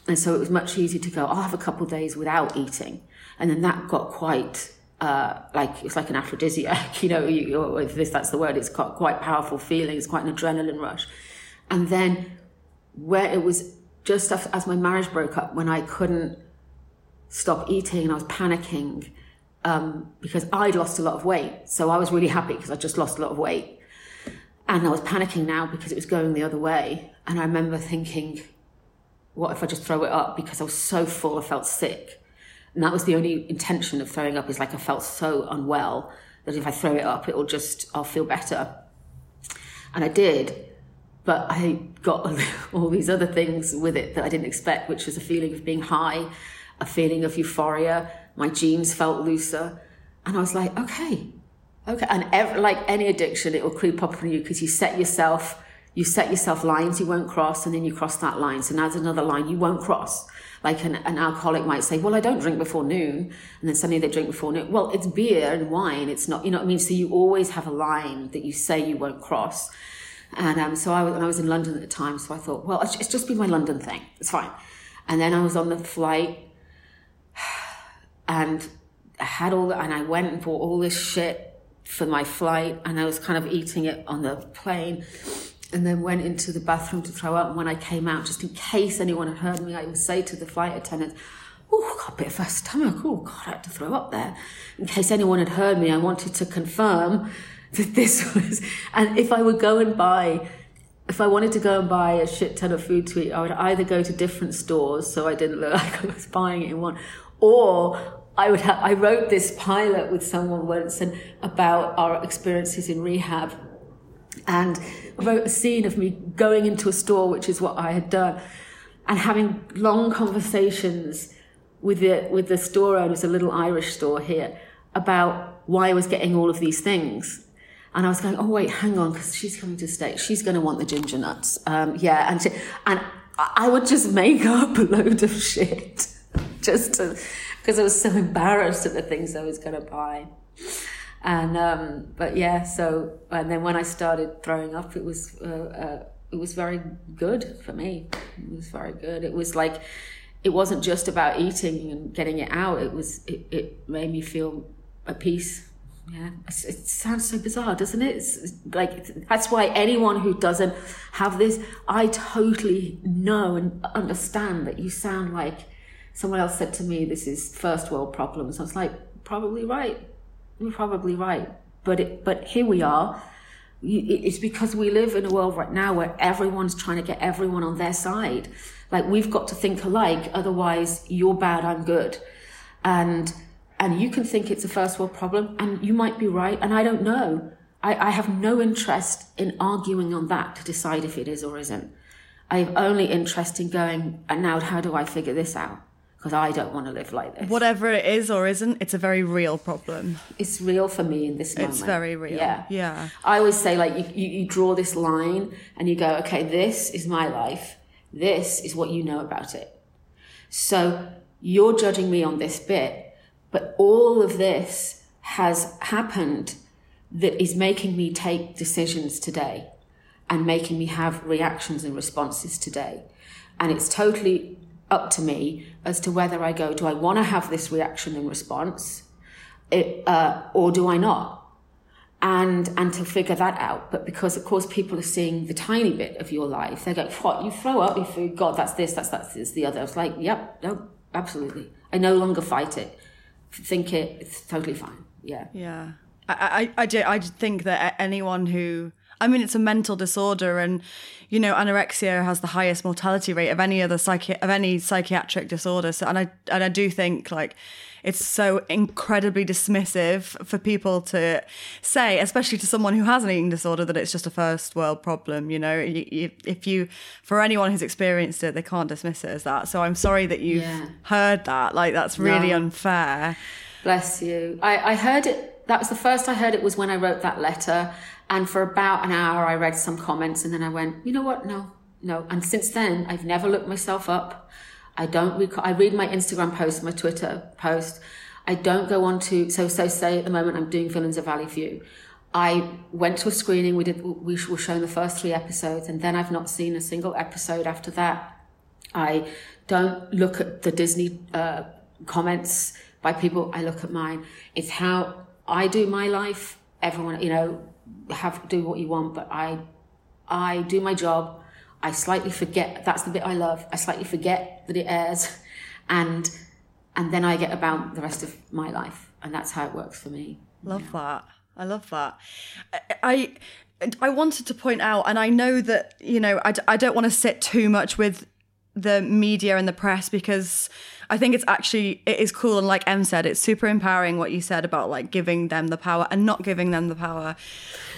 And so it was much easier to go, I'll have a couple of days without eating. And then that got quite uh, like it's like an aphrodisiac, you know, you, if this that's the word, it's got quite powerful feeling, it's quite an adrenaline rush. And then where it was just as my marriage broke up, when I couldn't stop eating and I was panicking um, because I'd lost a lot of weight. So I was really happy because I just lost a lot of weight. And I was panicking now because it was going the other way. And I remember thinking, what if I just throw it up? Because I was so full, I felt sick. And that was the only intention of throwing up is like I felt so unwell that if I throw it up, it'll just, I'll feel better. And I did. But I got all these other things with it that I didn't expect, which was a feeling of being high, a feeling of euphoria. My jeans felt looser. And I was like, okay, okay. And like any addiction, it will creep up on you because you set yourself, you set yourself lines you won't cross, and then you cross that line. So now there's another line you won't cross. Like an, an alcoholic might say, well, I don't drink before noon. And then suddenly they drink before noon. Well, it's beer and wine. It's not, you know what I mean? So you always have a line that you say you won't cross. And um, so I was, and I was in London at the time, so I thought, well, it's just been my London thing. It's fine. And then I was on the flight, and I had all that, and I went and bought all this shit for my flight, and I was kind of eating it on the plane, and then went into the bathroom to throw up. And when I came out, just in case anyone had heard me, I would say to the flight attendant, oh, got a bit of a stomach. Oh, God, I had to throw up there. In case anyone had heard me, I wanted to confirm that this was, and if I would go and buy, if I wanted to go and buy a shit ton of food to eat, I would either go to different stores so I didn't look like I was buying it in one, or I would have, I wrote this pilot with someone once and about our experiences in rehab and wrote a scene of me going into a store, which is what I had done, and having long conversations with the, with the store owners, a little Irish store here, about why I was getting all of these things. And I was going, oh wait, hang on, because she's coming to stay. She's going to want the ginger nuts. Um, yeah, and she, and I would just make up a load of shit, just because I was so embarrassed at the things I was going to buy. And um, but yeah, so and then when I started throwing up, it was uh, uh, it was very good for me. It was very good. It was like it wasn't just about eating and getting it out. It was it, it made me feel at peace yeah, it sounds so bizarre, doesn't it? It's like that's why anyone who doesn't have this, I totally know and understand that you sound like someone else said to me, "This is first world problems." I was like, probably right, you're probably right, but it, but here we are. It's because we live in a world right now where everyone's trying to get everyone on their side. Like we've got to think alike, otherwise you're bad, I'm good, and and you can think it's a first world problem and you might be right and i don't know I, I, have no interest in arguing on that to decide if it is or isn't i have only interest in going and now how do i figure this out because i don't want to live like this.
Whatever it is or isn't it's a very real problem.
It's real for me in this moment.
it's very real.
Yeah.
Yeah.
I always say like you, you, you draw this line and you go okay this is my life. This is what you know about it. So you're judging me on this bit but all of this has happened that is making me take decisions today and making me have reactions and responses today. And it's totally up to me as to whether I go, do I want to have this reaction and response, it, uh, or do I not? and and to figure that out. But because of course people are seeing the tiny bit of your life, they go, "What you throw up? You food? God, that's this, that's that's this, the other." I was like, "Yep, no, absolutely. I no longer fight it. Think it. It's totally fine. Yeah,
Yeah. I, I, I, do, I think that anyone who, I mean, it's a mental disorder, and you know, anorexia has the highest mortality rate of any other psychi- of any psychiatric disorder. So, and I and I do think like it's so incredibly dismissive for people to say, especially to someone who has an eating disorder, that it's just a first world problem. You know, you, you, if you, for anyone who's experienced it, they can't dismiss it as that. So I'm sorry that you've
Yeah.
heard that. Like that's really
No.
unfair.
Bless you. I, I heard it. That was the first I heard it was when I wrote that letter. And for about an hour, I read some comments and then I went, you know what? No, no. And since then, I've never looked myself up. I don't read, I read my Instagram post, my Twitter post. I don't go on to, so, so say at the moment I'm doing Villains of Valley View. I went to a screening. We did, we were shown the first three episodes and then I've not seen a single episode after that. I don't look at the Disney uh, comments by people. I look at mine. It's how I do my life. Everyone, you know, have do what you want, but I, I do my job. I slightly forget. That's the bit I love. I slightly forget that it airs, and and then I get about the rest of my life, and that's how it works for me.
Love that. I love that. I I wanted to point out, and I know that you know I, d- I don't want to sit too much with the media and the press because I think it's actually it is cool and like Em said, it's super empowering what you said about like giving them the power and not giving them the power.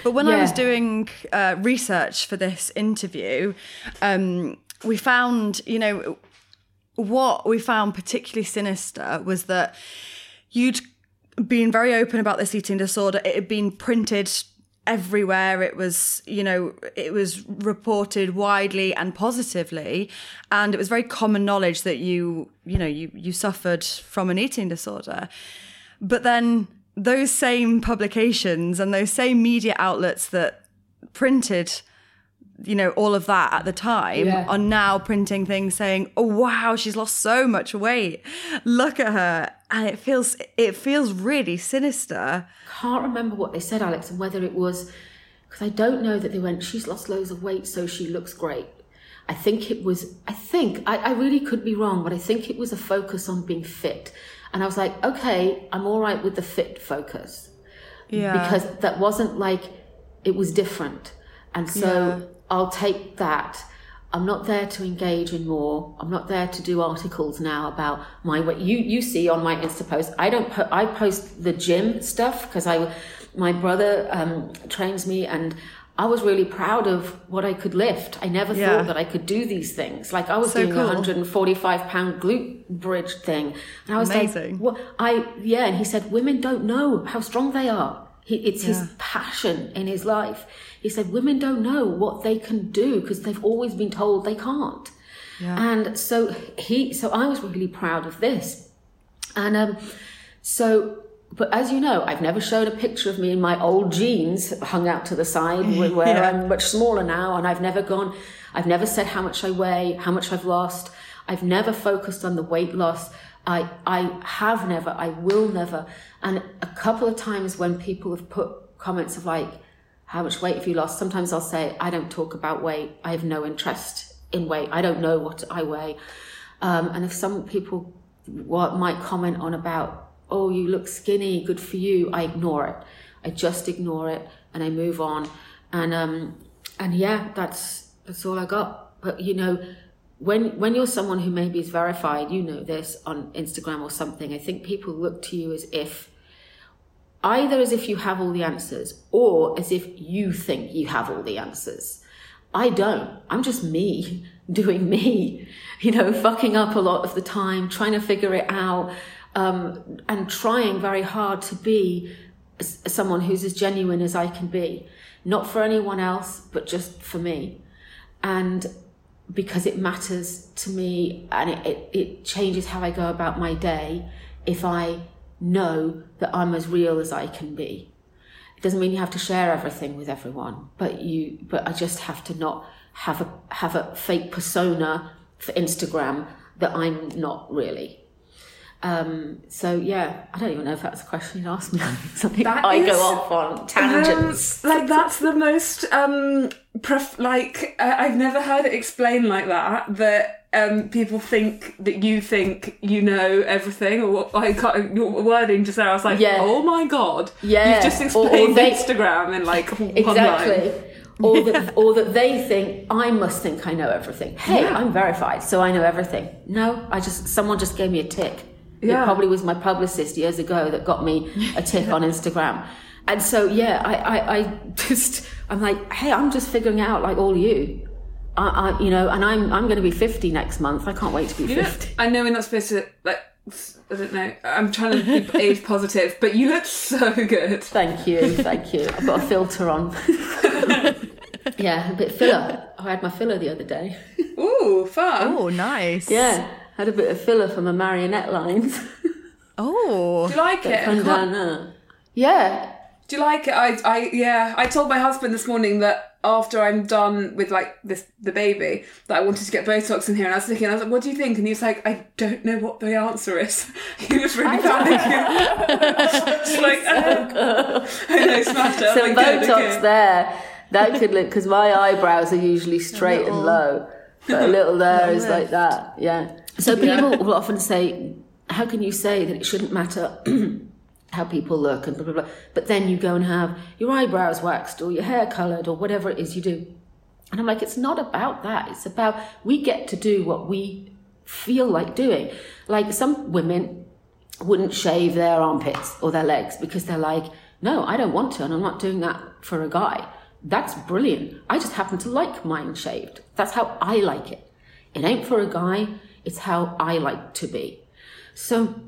But when I was doing uh, research for this interview, um, we found you know what we found particularly sinister was that you'd been very open about this eating disorder. It had been printed everywhere. It was, you know, it was reported widely and positively, and it was very common knowledge that you, you know, you you suffered from an eating disorder. But then those same publications and those same media outlets that printed you know all of that at the time
Yeah.
are now printing things saying oh wow she's lost so much weight look at her and it feels it feels really sinister
can't remember what they said, Alex, and whether it was because I don't know that they went, she's lost loads of weight, so she looks great. I think it was, I think, I, I really could be wrong, but I think it was a focus on being fit. And I was like, okay, I'm all right with the fit focus.
yeah
Because that wasn't like, it was different. And so I'll take that. I'm not there to engage in more. I'm not there to do articles now about my weight. You you see on my Insta post, I don't po- I post the gym stuff because I my brother um, trains me and I was really proud of what I could lift. I never
Yeah.
thought that I could do these things. Like I was
So
doing
cool.
a 145 pound glute bridge thing, and I was
Amazing.
like, "What?" I yeah, and he said, "Women don't know how strong they are." He, it's his passion in his life. He said, "Women don't know what they can do because they've always been told they can't." And so he, so I was really proud of this, and um, so. But as you know, I've never shown a picture of me in my old jeans hung out to the side where where
Yeah.
I'm much smaller now. And I've never gone, I've never said how much I weigh, how much I've lost. I've never focused on the weight loss. I, I have never, I will never. And a couple of times when people have put comments of like, how much weight have you lost? Sometimes I'll say, I don't talk about weight. I have no interest in weight. I don't know what I weigh. Um, and if some people might comment on about, oh, you look skinny, good for you, I ignore it. I just ignore it and I move on. And um, and yeah, that's that's all I got. But you know, when when you're someone who maybe is verified, you know this on Instagram or something. I think people look to you as if either as if you have all the answers or as if you think you have all the answers. I don't. I'm just me doing me, you know, fucking up a lot of the time, trying to figure it out, um, and trying very hard to be someone who's as genuine as I can be. Not for anyone else, but just for me. And because it matters to me and it, it, it changes how I go about my day if I know that I'm as real as I can be. It doesn't mean you have to share everything with everyone, but you but I just have to not have a have a fake persona for Instagram that I'm not really. Um, so yeah, I don't even know if that's a question you asked me. Something
That
I
is-
go off on tangents.
Um, like that's the most um pref- like uh, I've never heard it explained like that that um people think that you think you know everything or what I can't your wording just there I was like
Yeah.
oh my god
Yeah.
you've just
Or- or
explained
they-
Instagram in like one
exactly.
line.
or that, or that they think I must think I know everything. Hey,
Yeah.
I'm verified, so I know everything. No, I just someone just gave me a tick.
Yeah.
It probably was my publicist years ago that got me a tick on Instagram. And so yeah, I, I, I just I'm like, hey, I'm just figuring out like all you. I, I you know, and I'm I'm going to be 50 next month. I can't wait to be
You know,
50.
I know we're not supposed to like I don't know I'm trying to be age positive but you look so good
Thank you, thank you. I've got a filter on. yeah, a bit filler. Oh, I had my filler the other day.
ooh fun
Oh, nice.
Yeah, had a bit of filler for my marionette lines.
Oh.
do you like it
Come down there. Yeah,
Do you like it? I, I, yeah. I told my husband this morning that after I'm done with like this, the baby, that I wanted to get Botox in here, and I was thinking, I was like, "What do you think?" And he was like, "I don't know what the answer is." he was really panicking. It's like, uh, I know, smashed it. I was
so
like, good,
Botox
okay.
there. That could look because my eyebrows are usually straight and low, but a little there is like that. Yeah. So people will often say, "How can you say that it shouldn't matter?" How people look and blah blah blah, but then you go and have your eyebrows waxed or your hair coloured or whatever it is you do, and I'm like, it's not about that. It's about we get to do what we feel like doing. Like some women wouldn't shave their armpits or their legs because they're like, no, I don't want to, and I'm not doing that for a guy. That's brilliant. I just happen to like mine shaved. That's how I like it. It ain't for a guy, it's how I like to be. So,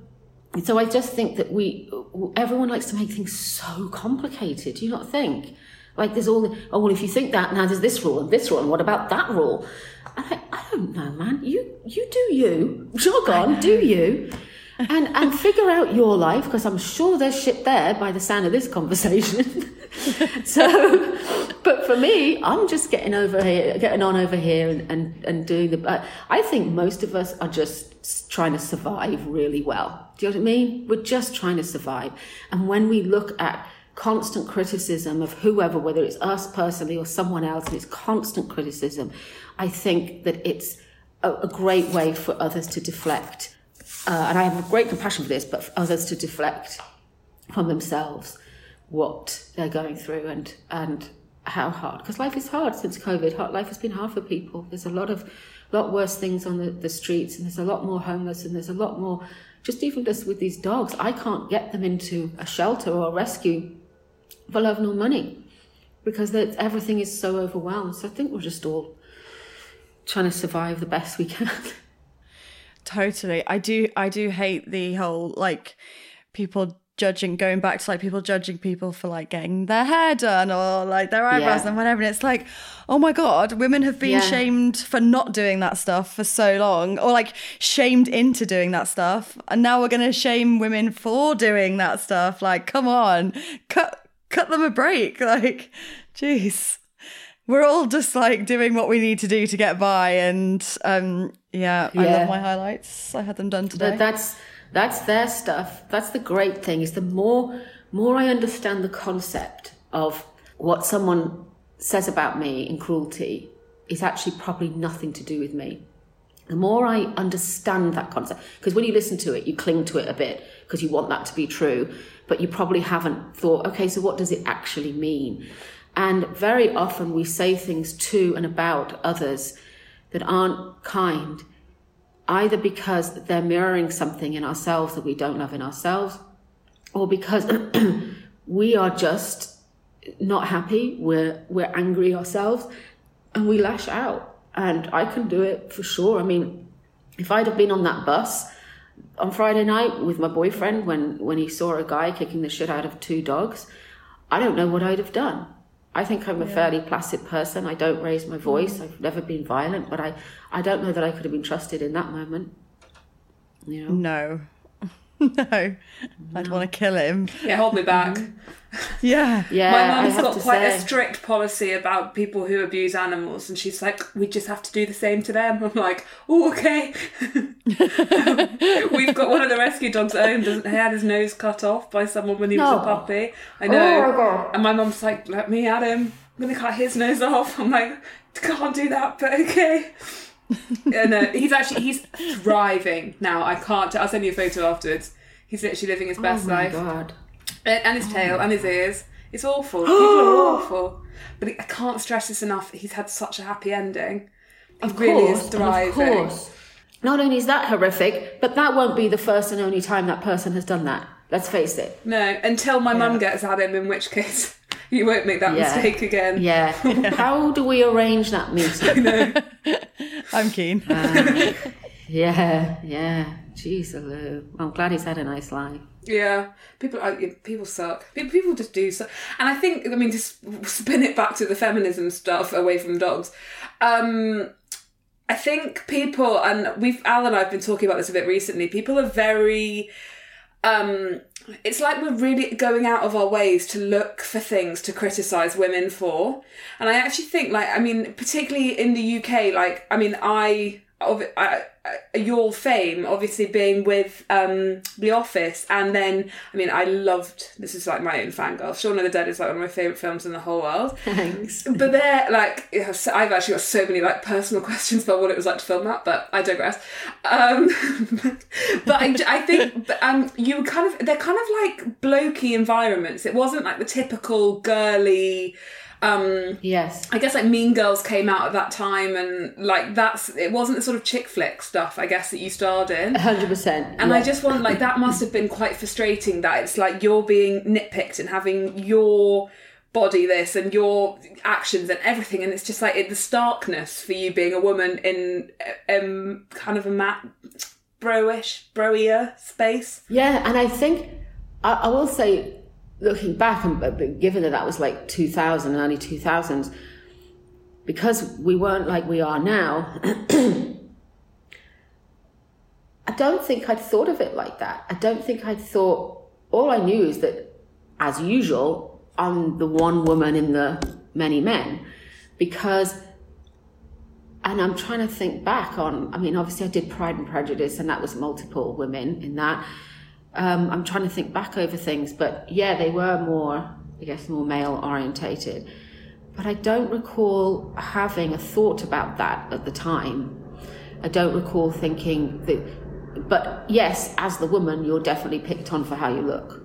so I just think that we, everyone likes to make things so complicated. Do you not think? Like there's all oh, well, if you think that, now there's this rule and this rule, and what about that rule? And I, I don't know, man. You, you do you. Jog on, do you and and figure out your life because I'm sure there's shit there by the sound of this conversation. so, but for me, I'm just getting over here, getting on over here, and and, and doing the. I think most of us are just trying to survive really well. Do you know what I mean? We're just trying to survive, and when we look at constant criticism of whoever, whether it's us personally or someone else, and it's constant criticism, I think that it's a, a great way for others to deflect uh, and I have a great compassion for this, but for others to deflect from themselves what they're going through and and how hard because life is hard since COVID. Life has been hard for people. There's a lot of lot worse things on the, the streets, and there's a lot more homeless, and there's a lot more. Just even just with these dogs, I can't get them into a shelter or a rescue for love nor money because everything is so overwhelmed. So I think we're just all trying to survive the best we can.
Totally. I do I do hate the whole like people judging going back to like people judging people for like getting their hair done or like their eyebrows
Yeah.
and whatever. And it's like, oh my god, women have been
Yeah.
shamed for not doing that stuff for so long, or like shamed into doing that stuff, and now we're gonna shame women for doing that stuff. Like, come on, cut cut them a break. Like, jeez. We're all just like doing what we need to do to get by, and um, yeah, I love my highlights. I had them done today.
But that's that's their stuff. That's the great thing is the more more I understand the concept of what someone says about me in cruelty is actually probably nothing to do with me. The more I understand that concept, because when you listen to it, you cling to it a bit because you want that to be true, but you probably haven't thought, okay, so what does it actually mean? And very often we say things to and about others that aren't kind either because they're mirroring something in ourselves that we don't love in ourselves, or because we are just not happy, we're we're angry ourselves, and we lash out. And I can do it for sure. I mean, if I'd have been on that bus on Friday night with my boyfriend when when he saw a guy kicking the shit out of two dogs, I don't know what I'd have done. I think I'm a fairly placid person. I don't raise my mm-hmm. voice. I've never been violent, but I, I don't know that I could have been trusted in that moment. You know?
no, no, I'd want to kill him.
Yeah, hold me back. Mm-hmm.
Yeah.
Yeah,
My
I
mum's got quite
say.
a strict policy about people who abuse animals, and she's like, "We just have to do the same to them." I'm like, "Oh, okay." We've got one of the rescue dogs at home. Doesn't he had his nose cut off by someone when he was a puppy? I know.
Oh.
And my mum's like, "Let me at him. I'm gonna cut his nose off." I'm like, "Can't do that, but okay." And uh, he's actually he's thriving now. I can't. I'll send you a photo afterwards. He's literally living his best
oh my
life
god.
and, and his tail and his ears. It's awful. People are awful. But I can't stress this enough. He's had such a happy ending. He
Of
really
course,
is thriving.
Of course. Not only is that horrific, but that won't be the first and only time that person has done that. Let's face it.
No, until my mum gets at him, in which case you won't make that
Yeah.
mistake again.
Yeah. How do we arrange that meeting?
I'm keen.
Yeah, yeah. Jeez, Lou. I'm glad he's had a nice life.
Yeah, people are, people suck. People, people just do suck. And I think, I mean, just spin it back to the feminism stuff away from dogs. Um, I think people, and we've Al and I have been talking about this a bit recently. People are very. Um, it's like we're really going out of our ways to look for things to criticize women for, and I actually think, like, I mean, particularly in the UK, like, I mean, I. Of, I, I, your fame obviously being with um, The Office, and then I mean, I loved this is like my own fangirl. Shaun of the Dead is like one of my favorite films in the whole world.
Thanks.
But they're like, you know, so- I've actually got so many like personal questions about what it was like to film that, but I digress. Um, but I, I think but, um, you kind of, they're kind of like blokey environments. It wasn't like the typical girly, um,
Yes.
I guess like Mean Girls came out at that time, and like that's it wasn't the sort of chick flick stuff I guess that you starred in.
100%.
And I just want like that must have been quite frustrating that it's like you're being nitpicked and having your body this and your actions and everything and it's just like it, the starkness for you being a woman in um kind of a mat bro-ish broier space
Yeah, and I think I, I will say, looking back, and given that that was like 2000, early 2000s, because we weren't like we are now, I don't think I'd thought of it like that. I don't think I'd thought. All I knew is that, as usual, I'm the one woman in the many men, because. And I'm trying to think back on. I mean, obviously, I did Pride and Prejudice, and that was multiple women in that. Um, I'm trying to think back over things, but yeah, they were more, I guess, more male orientated. But I don't recall having a thought about that at the time. I don't recall thinking that, but yes, as the woman, you're definitely picked on for how you look.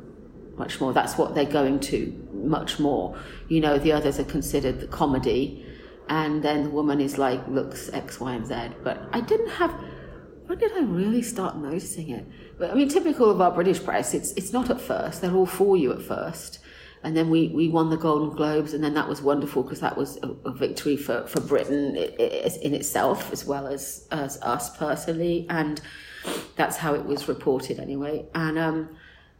Much more. That's what they're going to, much more. You know, the others are considered the comedy, and then the woman is like, looks X, Y, and Z. But I didn't have, when did I really start noticing it? But I mean, typical of our British press, it's it's not at first. They're all for you at first, and then we, we won the Golden Globes, and then that was wonderful because that was a, a victory for for Britain in itself as well as as us personally, and that's how it was reported anyway. And um,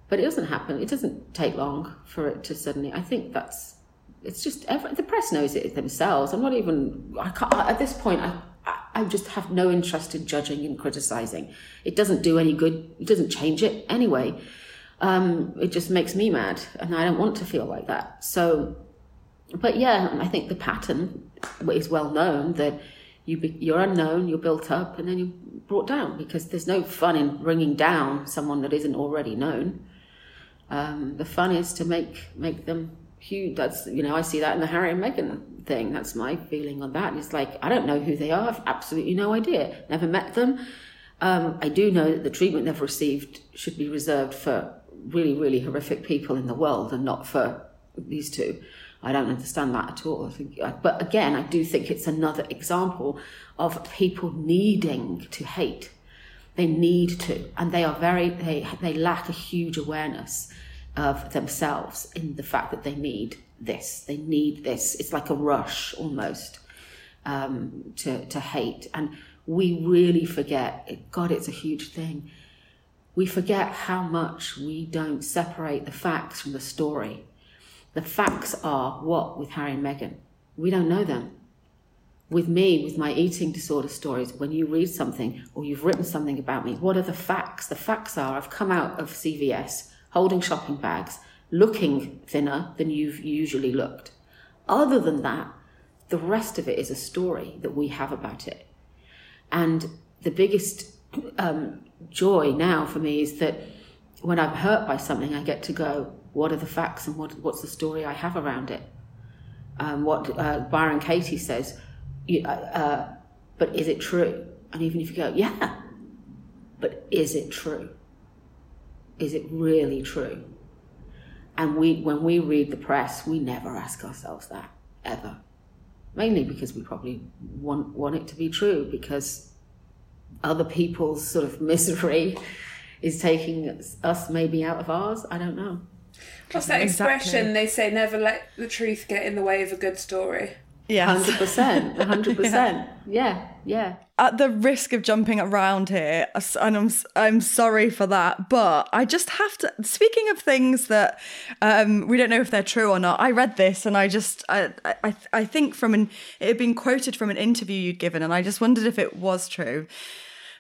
but it doesn't happen. It doesn't take long for it to suddenly. I think that's it's just every, the press knows it themselves. I'm not even. I can't at this point. I, I just have no interest in judging and criticizing. It doesn't do any good. It doesn't change it anyway. Um, it just makes me mad, and I don't want to feel like that. So, but yeah, I think the pattern is well known that you be, you're unknown, you're built up, and then you're brought down because there's no fun in bringing down someone that isn't already known. Um, the fun is to make make them huge. That's you know I see that in the Harry and Meghan thing. That's my feeling on that. It's like I don't know who they are. I've absolutely no idea. Never met them. Um, I do know that the treatment they've received should be reserved for really really horrific people in the world and not for these two. I don't understand that at all. Think, but again, I do think it's another example of people needing to hate they need to, and they are very they they lack a huge awareness of themselves in the fact that they need this. They need this. It's like a rush almost um, to to hate, and we really forget. God, it's a huge thing. We forget how much we don't separate the facts from the story. The facts are what with Harry and Meghan. We don't know them. with me, with my eating disorder stories, when you read something or you've written something about me, what are the facts? The facts are I've come out of CVS holding shopping bags, looking thinner than you've usually looked. Other than that, the rest of it is a story that we have about it. And the biggest um, joy now for me is that when I'm hurt by something, I get to go, what are the facts and what, what's the story I have around it? Um, what uh, Byron Katie says, uh, uh, but is it true? And even if you go, yeah, but is it true? Is it really true? And we, when we read the press, we never ask ourselves that ever. Mainly because we probably want want it to be true because other people's sort of misery is taking us maybe out of ours. I don't know.
What's that
Exactly.
expression? They say never let the truth get in the way of a good story.
Percent, hundred percent. Yeah, yeah.
At the risk of jumping around here, and I'm I'm sorry for that, but I just have to. Speaking of things that um, we don't know if they're true or not, I read this and I just I I, I think from an it had been quoted from an interview you'd given, and I just wondered if it was true.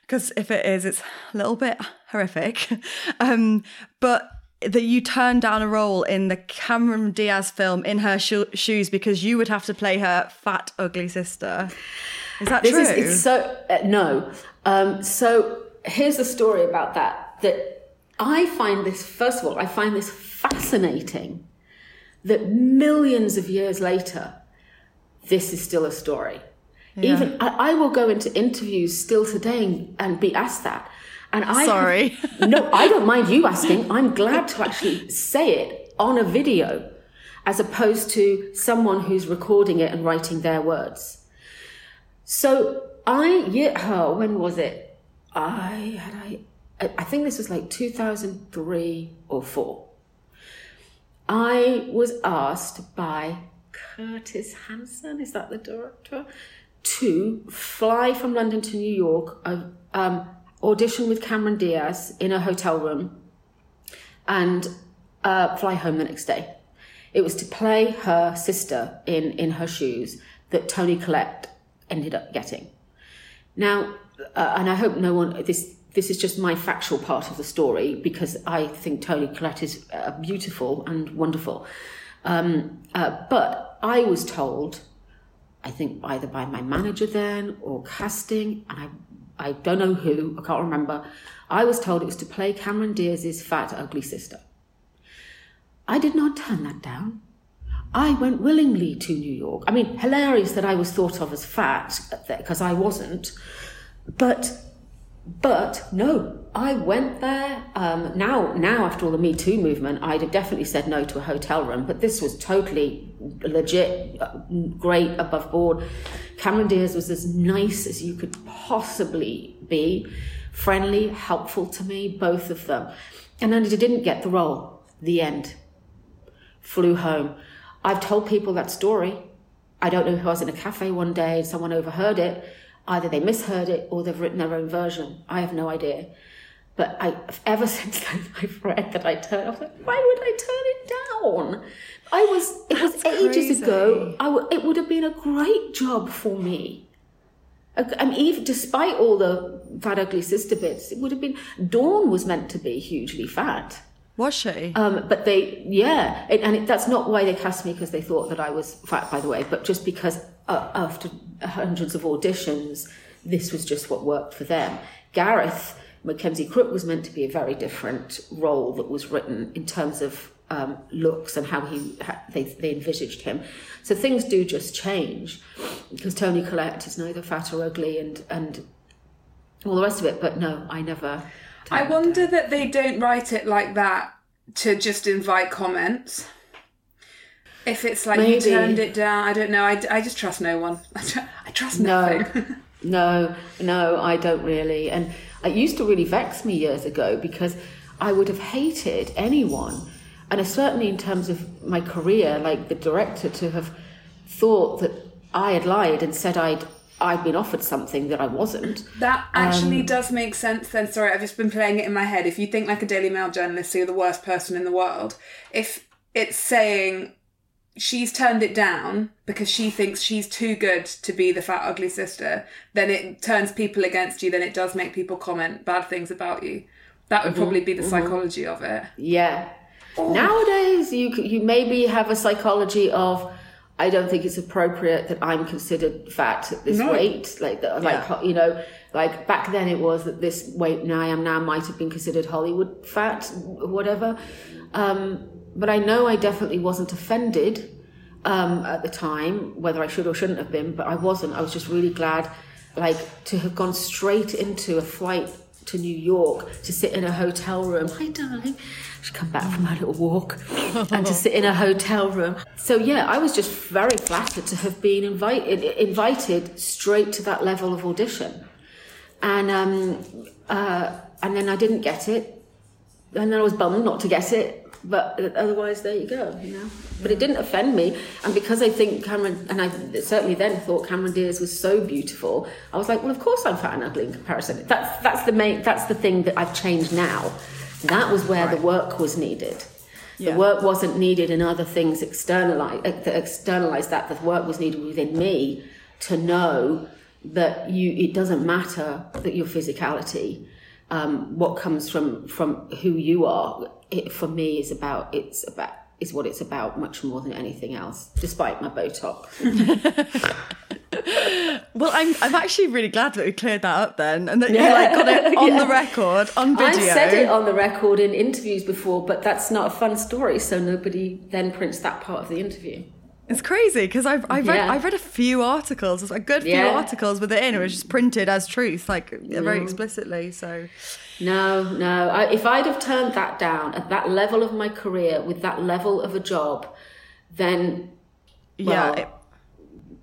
Because if it is, it's a little bit horrific. um, but that you turned down a role in the Cameron Diaz film in her sho- shoes because you would have to play her fat, ugly sister. Is that
This
true?
is it's so uh, no. Um, so here's the story about that. That I find this first of all, I find this fascinating that millions of years later, this is still a story. Even I, I will go into interviews still today and, and be asked that. And I have-
Sorry.
no, I don't mind you asking. I'm glad to actually say it on a video as opposed to someone who's recording it and writing their words. So I, yeah, oh, when was it? I had I, I think this was like 2003 or four. I was asked by Curtis Hanson, is that the director, to fly from London to New York, uh, um, audition with Cameron Diaz in a hotel room, and uh, fly home the next day. It was to play her sister in in her shoes that Toni Collette ended up getting. Now, uh, and I hope no one this this is just my factual part of the story because I think Toni Collette is uh, beautiful and wonderful. Um, uh, but I was told, I think either by my manager then or casting, and I I don't know who, I can't remember. I was told it was to play Cameron Diaz's fat, ugly sister. I did not turn that down. I went willingly to New York. I mean, hilarious that I was thought of as fat uh, because I wasn't, but but no, I went there. Um, now, now after all the Me Too movement, I'd have definitely said no to a hotel room. But this was totally legit, uh, great, above board. Cameron Diaz was as nice as you could possibly be, friendly, helpful to me, both of them. And then I didn't get the role. The end. Flew home. I've told people that story. I don't know who I was in a cafe one day and someone overheard it. Either they misheard it or they've written their own version. I have no idea. But I, ever since then, I've read that I turned. I was like, why would I turn it down? I was. It was ages
crazy.
ago. I w- it would have been a great job for me. I mean, even despite all the fat, ugly sister bits, it would have been. Dawn was meant to be hugely fat.
Was she?
Um, but they, yeah, it, and it, that's not why they cast me because they thought that I was fat, by the way, but just because uh, after hundreds of auditions, this was just what worked for them. Gareth Mackenzie Crook was meant to be a very different role that was written in terms of um, looks and how he how they, they envisaged him. So things do just change because Toni Collette is neither fat or ugly and and all the rest of it. But no, I never.
I wonder that they don't write it like that to just invite comments. If it's like
Maybe.
you turned it down, I don't know. I, I just trust no one. I, tr- I trust
No, no, no, I don't really. And it used to really vex me years ago because I would have hated anyone, and certainly in terms of my career, like the director, to have thought that I had lied and said I'd I'd been offered something that I wasn't.
That actually um, does make sense then. Sorry, I've just been playing it in my head. If you think like a Daily Mail journalist, so you're the worst person in the world, if it's saying she's turned it down because she thinks she's too good to be the fat ugly sister, then it turns people against you. Then it does make people comment bad things about you. That would probably be the psychology of it.
Yeah. Nowadays, you you maybe have a psychology of, I don't think it's appropriate that I'm considered fat at this
No.
weight. Like, that, like you know, like back then it was that this weight now I am now might have been considered Hollywood fat, whatever. Um, but I know I definitely wasn't offended um, at the time, whether I should or shouldn't have been. But I wasn't. I was just really glad, like, to have gone straight into a flight to New York to sit in a hotel room. Hi, darling. She's come back from her little walk and to sit in a hotel room. So yeah, I was just very flattered to have been invited invited straight to that level of audition, and um, uh, and then I didn't get it, and then I was bummed not to get it. But otherwise, there you go, you know. But it didn't offend me, and because I think Cameron, and I certainly then thought Cameron Diaz was so beautiful, I was like, well, of course I'm fat and ugly in comparison. That's that's the main, that's the thing that I've changed now. That was where the work was needed.
Yeah.
The work wasn't needed in other things externalize uh, that externalize that. The work was needed within me to know that you. It doesn't matter that your physicality, um, what comes from from who you are. It, for me, is about it's about is what it's about much more than anything else. Despite my Botox.
Well, I'm I'm actually really glad that we cleared that up then, and that you like got it on
Yeah.
the record on video.
I've said it on the record in interviews before, but that's not a fun story, so nobody then prints that part of the interview.
It's crazy because I've I've read
Yeah.
I've read a few articles, it's a good few
Yeah.
articles with it in. It was just printed as truth, like
Mm.
very explicitly. So
No, no. I, if I'd have turned that down at that level of my career with that level of a job, then
yeah,
Well,
it,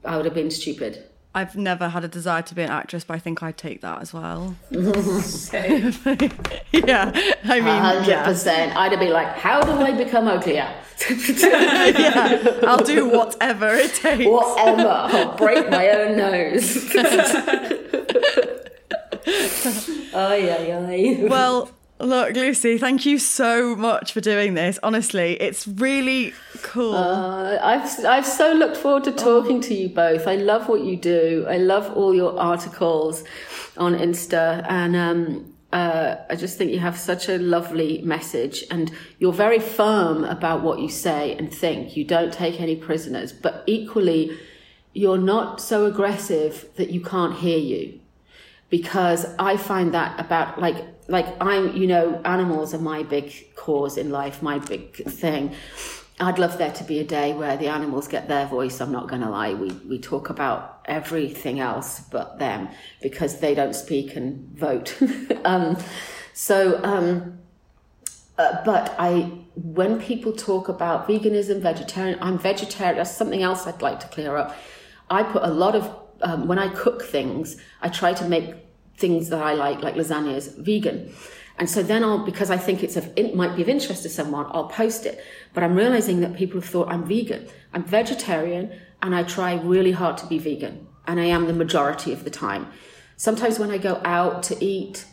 I would have been stupid.
I've never had a desire to be an actress, but I think I'd take that as well. Yeah, I mean,
hundred
yeah,
percent. I'd be like, "How do I become uglier?
yeah, I'll do whatever it takes.
Whatever. I'll break my own nose." oh, yeah, ay.
Well, look, Lucy, thank you so much for doing this. Honestly, it's really cool.
Uh, I've I've so looked forward to talking to you both. I love what you do. I love all your articles on Insta, and um, uh, I just think you have such a lovely message. And you're very firm about what you say and think. You don't take any prisoners, but equally, you're not so aggressive that you can't hear you because I find that about like like I'm you know animals are my big cause in life, my big thing. I'd love there to be a day where the animals get their voice. I'm not going to lie. We we talk about everything else but them because they don't speak and vote. um, so, um, uh, but I when people talk about veganism, vegetarian, I'm vegetarian. That's something else I'd like to clear up. I put a lot of um, when I cook things, I try to make things that I like, like lasagnas, vegan. And so then I'll, because I think it's of, it might be of interest to someone, I'll post it. But I'm realizing that people have thought I'm vegan. I'm vegetarian and I try really hard to be vegan. And I am the majority of the time. Sometimes when I go out to eat,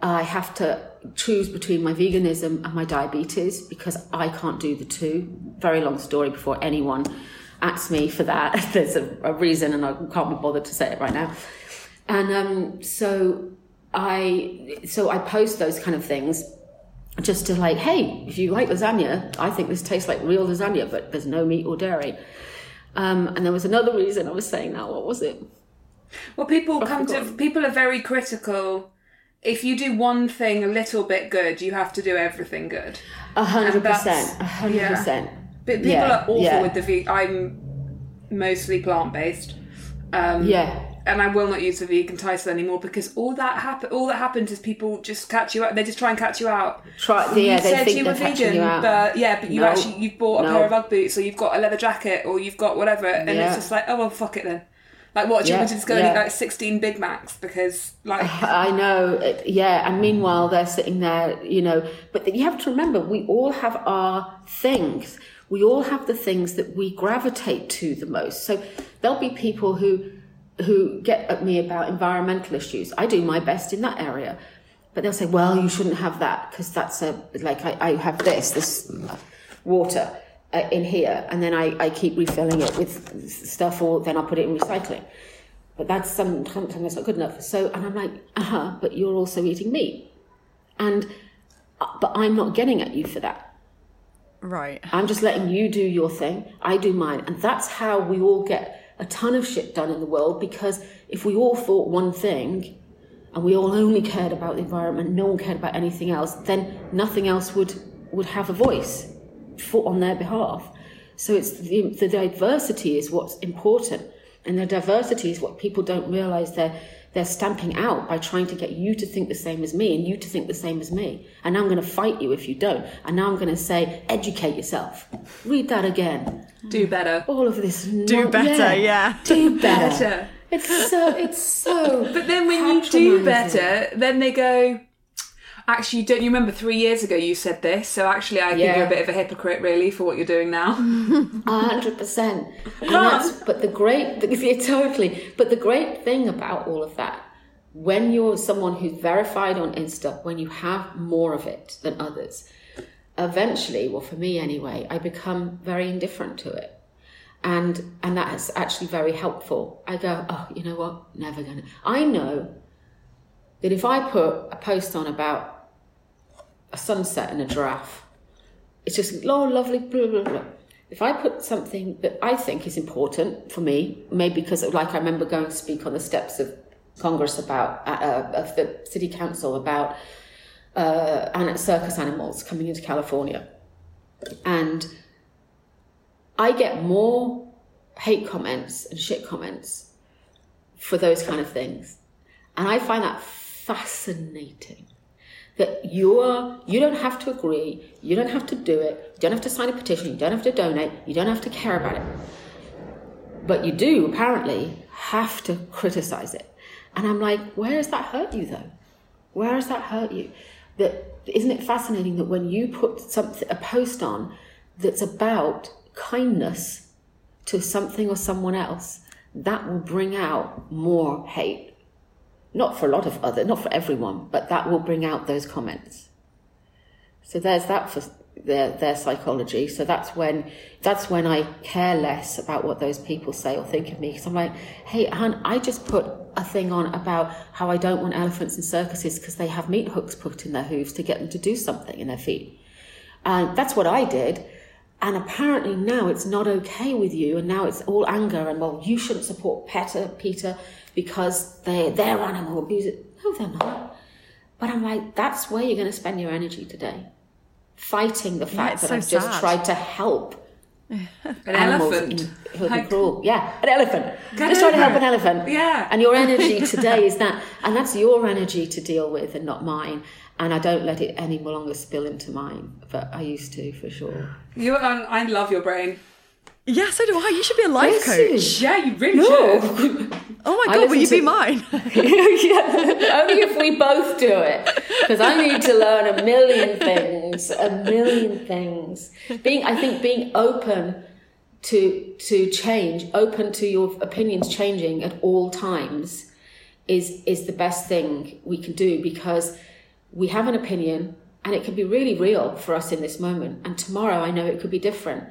I have to choose between my veganism and my diabetes because I can't do the two. Very long story before anyone asks me for that. There's a, a reason and I can't be bothered to say it right now. And um, so I so I post those kind of things just to like, hey, if you like lasagna, I think this tastes like real lasagna, but there's no meat or dairy. Um, and there was another reason I was saying that. What was it?
Well, people come to people are very critical. If you do one thing a little bit good, you have to do everything good.
A hundred percent. A hundred percent.
But people
Yeah,
are awful
yeah.
with the ve- I'm mostly plant based. Um,
Yeah.
And I will not use the vegan title anymore because all that happen all that happens is people just catch you out. They just try and catch you out.
Try,
you
yeah, they
said
think
you
they're
were vegan,
you out.
but yeah, but you
No.
actually you've bought a
No.
pair of UGG boots, or you've got a leather jacket, or you've got whatever, and
Yeah.
it's just like, oh well, fuck it then. Like, what do you
Yeah,
want to just go and
yeah.
eat like sixteen Big Macs because like
I know, uh, yeah. And meanwhile, they're sitting there, you know. But you have to remember, we all have our things. We all have the things that we gravitate to the most. So there'll be people who who get at me about environmental issues. I do my best in that area, but they'll say, "Well, you shouldn't have that because that's a like I, I have this this water." uh, in here, and then I, I keep refilling it with stuff, or then I'll put it in recycling. But that's some, sometimes not good enough. So, and I'm like, uh huh, but you're also eating meat. And, uh, but I'm not getting at you for that.
Right.
I'm just letting you do your thing, I do mine. And that's how we all get a ton of shit done in the world because if we all thought one thing and we all only cared about the environment, no one cared about anything else, then nothing else would, would have a voice for, on their behalf. So it's the, the diversity is what's important. And the diversity is what people don't realize they're, they're stamping out by trying to get you to think the same as me and you to think the same as me. And now I'm going to fight you if you don't. And now I'm going to say, educate yourself. Read that again.
Do better.
All of this.
Do better, yeah.
Do better.
Better.
It's so, it's so.
But then when you do better, then they go, actually, don't you remember three years ago you said this? So actually, I think
Yeah.
you're a bit of a hypocrite, really, for what you're doing now.
A hundred percent. And that's but the great yeah, totally. But the great thing about all of that, when you're someone who's verified on Insta, when you have more of it than others, eventually, well for me anyway, I become very indifferent to it. And and that's actually very helpful. I go, oh, you know what? Never gonna I know that if I put a post on about a sunset and a giraffe, it's just oh lovely blah blah blah. If i put something that i think is important for me maybe because like i remember going to speak on the steps of congress about uh, of the city council about uh, circus animals coming into california. And i get more hate comments and shit comments for those kind of things. And i find that fascinating that you're you don't have to agree you don't have to do it you don't have to sign a petition you don't have to donate you don't have to care about it. But you do apparently have to criticize it. And i'm like where does that hurt you though? Where does that hurt you? That isn't it fascinating that when you put something a post on that's about kindness to something or someone else that will bring out more hate not for a lot of other, not for everyone, but that will bring out those comments. So there's that for their their psychology. So that's when that's when I care less about what those people say or think of me because I'm like, hey, hun, I just put a thing on about how I don't want elephants in circuses because they have meat hooks put in their hooves to get them to do something in their feet. And that's what I did. And apparently now it's not okay with you, and now it's all anger and well, you shouldn't support PETA, PETA, because they they're animal abusers. No, they're not. But I'm like, that's where you're going to spend your energy today, fighting the fact that
so
I've just tried to help
An elephant.
in-
Like-
cruel. Yeah, an elephant. Just trying to help an elephant.
Yeah.
And your energy today is that, and that's your energy to deal with, and not mine. And I don't let it any longer spill into mine, but I used to for sure.
You, um, I love your brain.
Yeah, so do I. You should be a life
Yes, you-
coach.
Yeah, you really
No.
should.
Oh my god, will you
listen
be mine?
yeah, only if we both do it. Because I need to learn a million things, a million things. Being, I think, being open to to change, open to your opinions changing at all times, is is the best thing we can do because we have an opinion and it can be really real for us in this moment. And tomorrow, I know it could be different.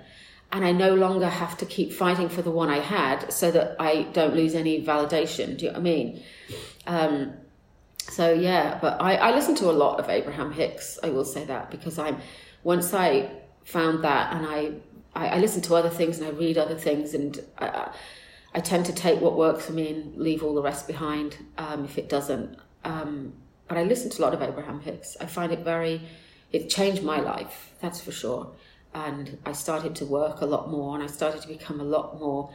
And I no longer have to keep fighting for the one I had so that I don't lose any validation. Do you know what I mean? Um, so yeah, but I, I listen to a lot of Abraham Hicks. I will say that because I'm once I found that, and I I, I listen to other things and I read other things, and I, I, tend to take what works for me and leave all the rest behind um, if it doesn't. Um, but I listen to a lot of Abraham Hicks. I find it very it changed my life. That's for sure. And I started to work a lot more, and I started to become a lot more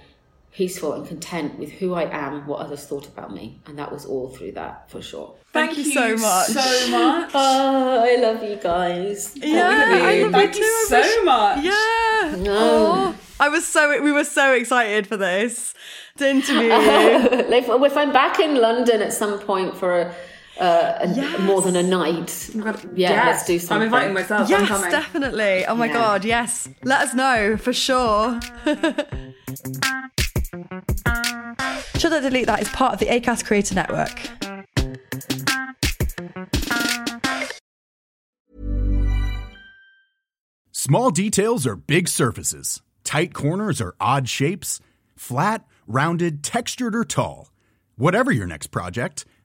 peaceful and content with who I am and what others thought about me. And that was all through that, for sure.
Thank you so much.
So much.
Oh, I love you guys.
Yeah, I love
Thank
you
you
too.
so
wish-
much.
Yeah.
No.
Oh, I was so we were so excited for this to interview you.
if, if I'm back in London at some point for a, uh, a
Yes.
more than a night, yeah, let's do something.
I'm inviting myself. I'm
Yes,
coming.
definitely. Oh my
Yeah.
god, yes. Let us know for sure. Should I delete that? It's part of the ACAST Creator Network.
Small details are big surfaces. Tight corners are odd shapes. Flat, rounded, textured, or tall. Whatever your next project,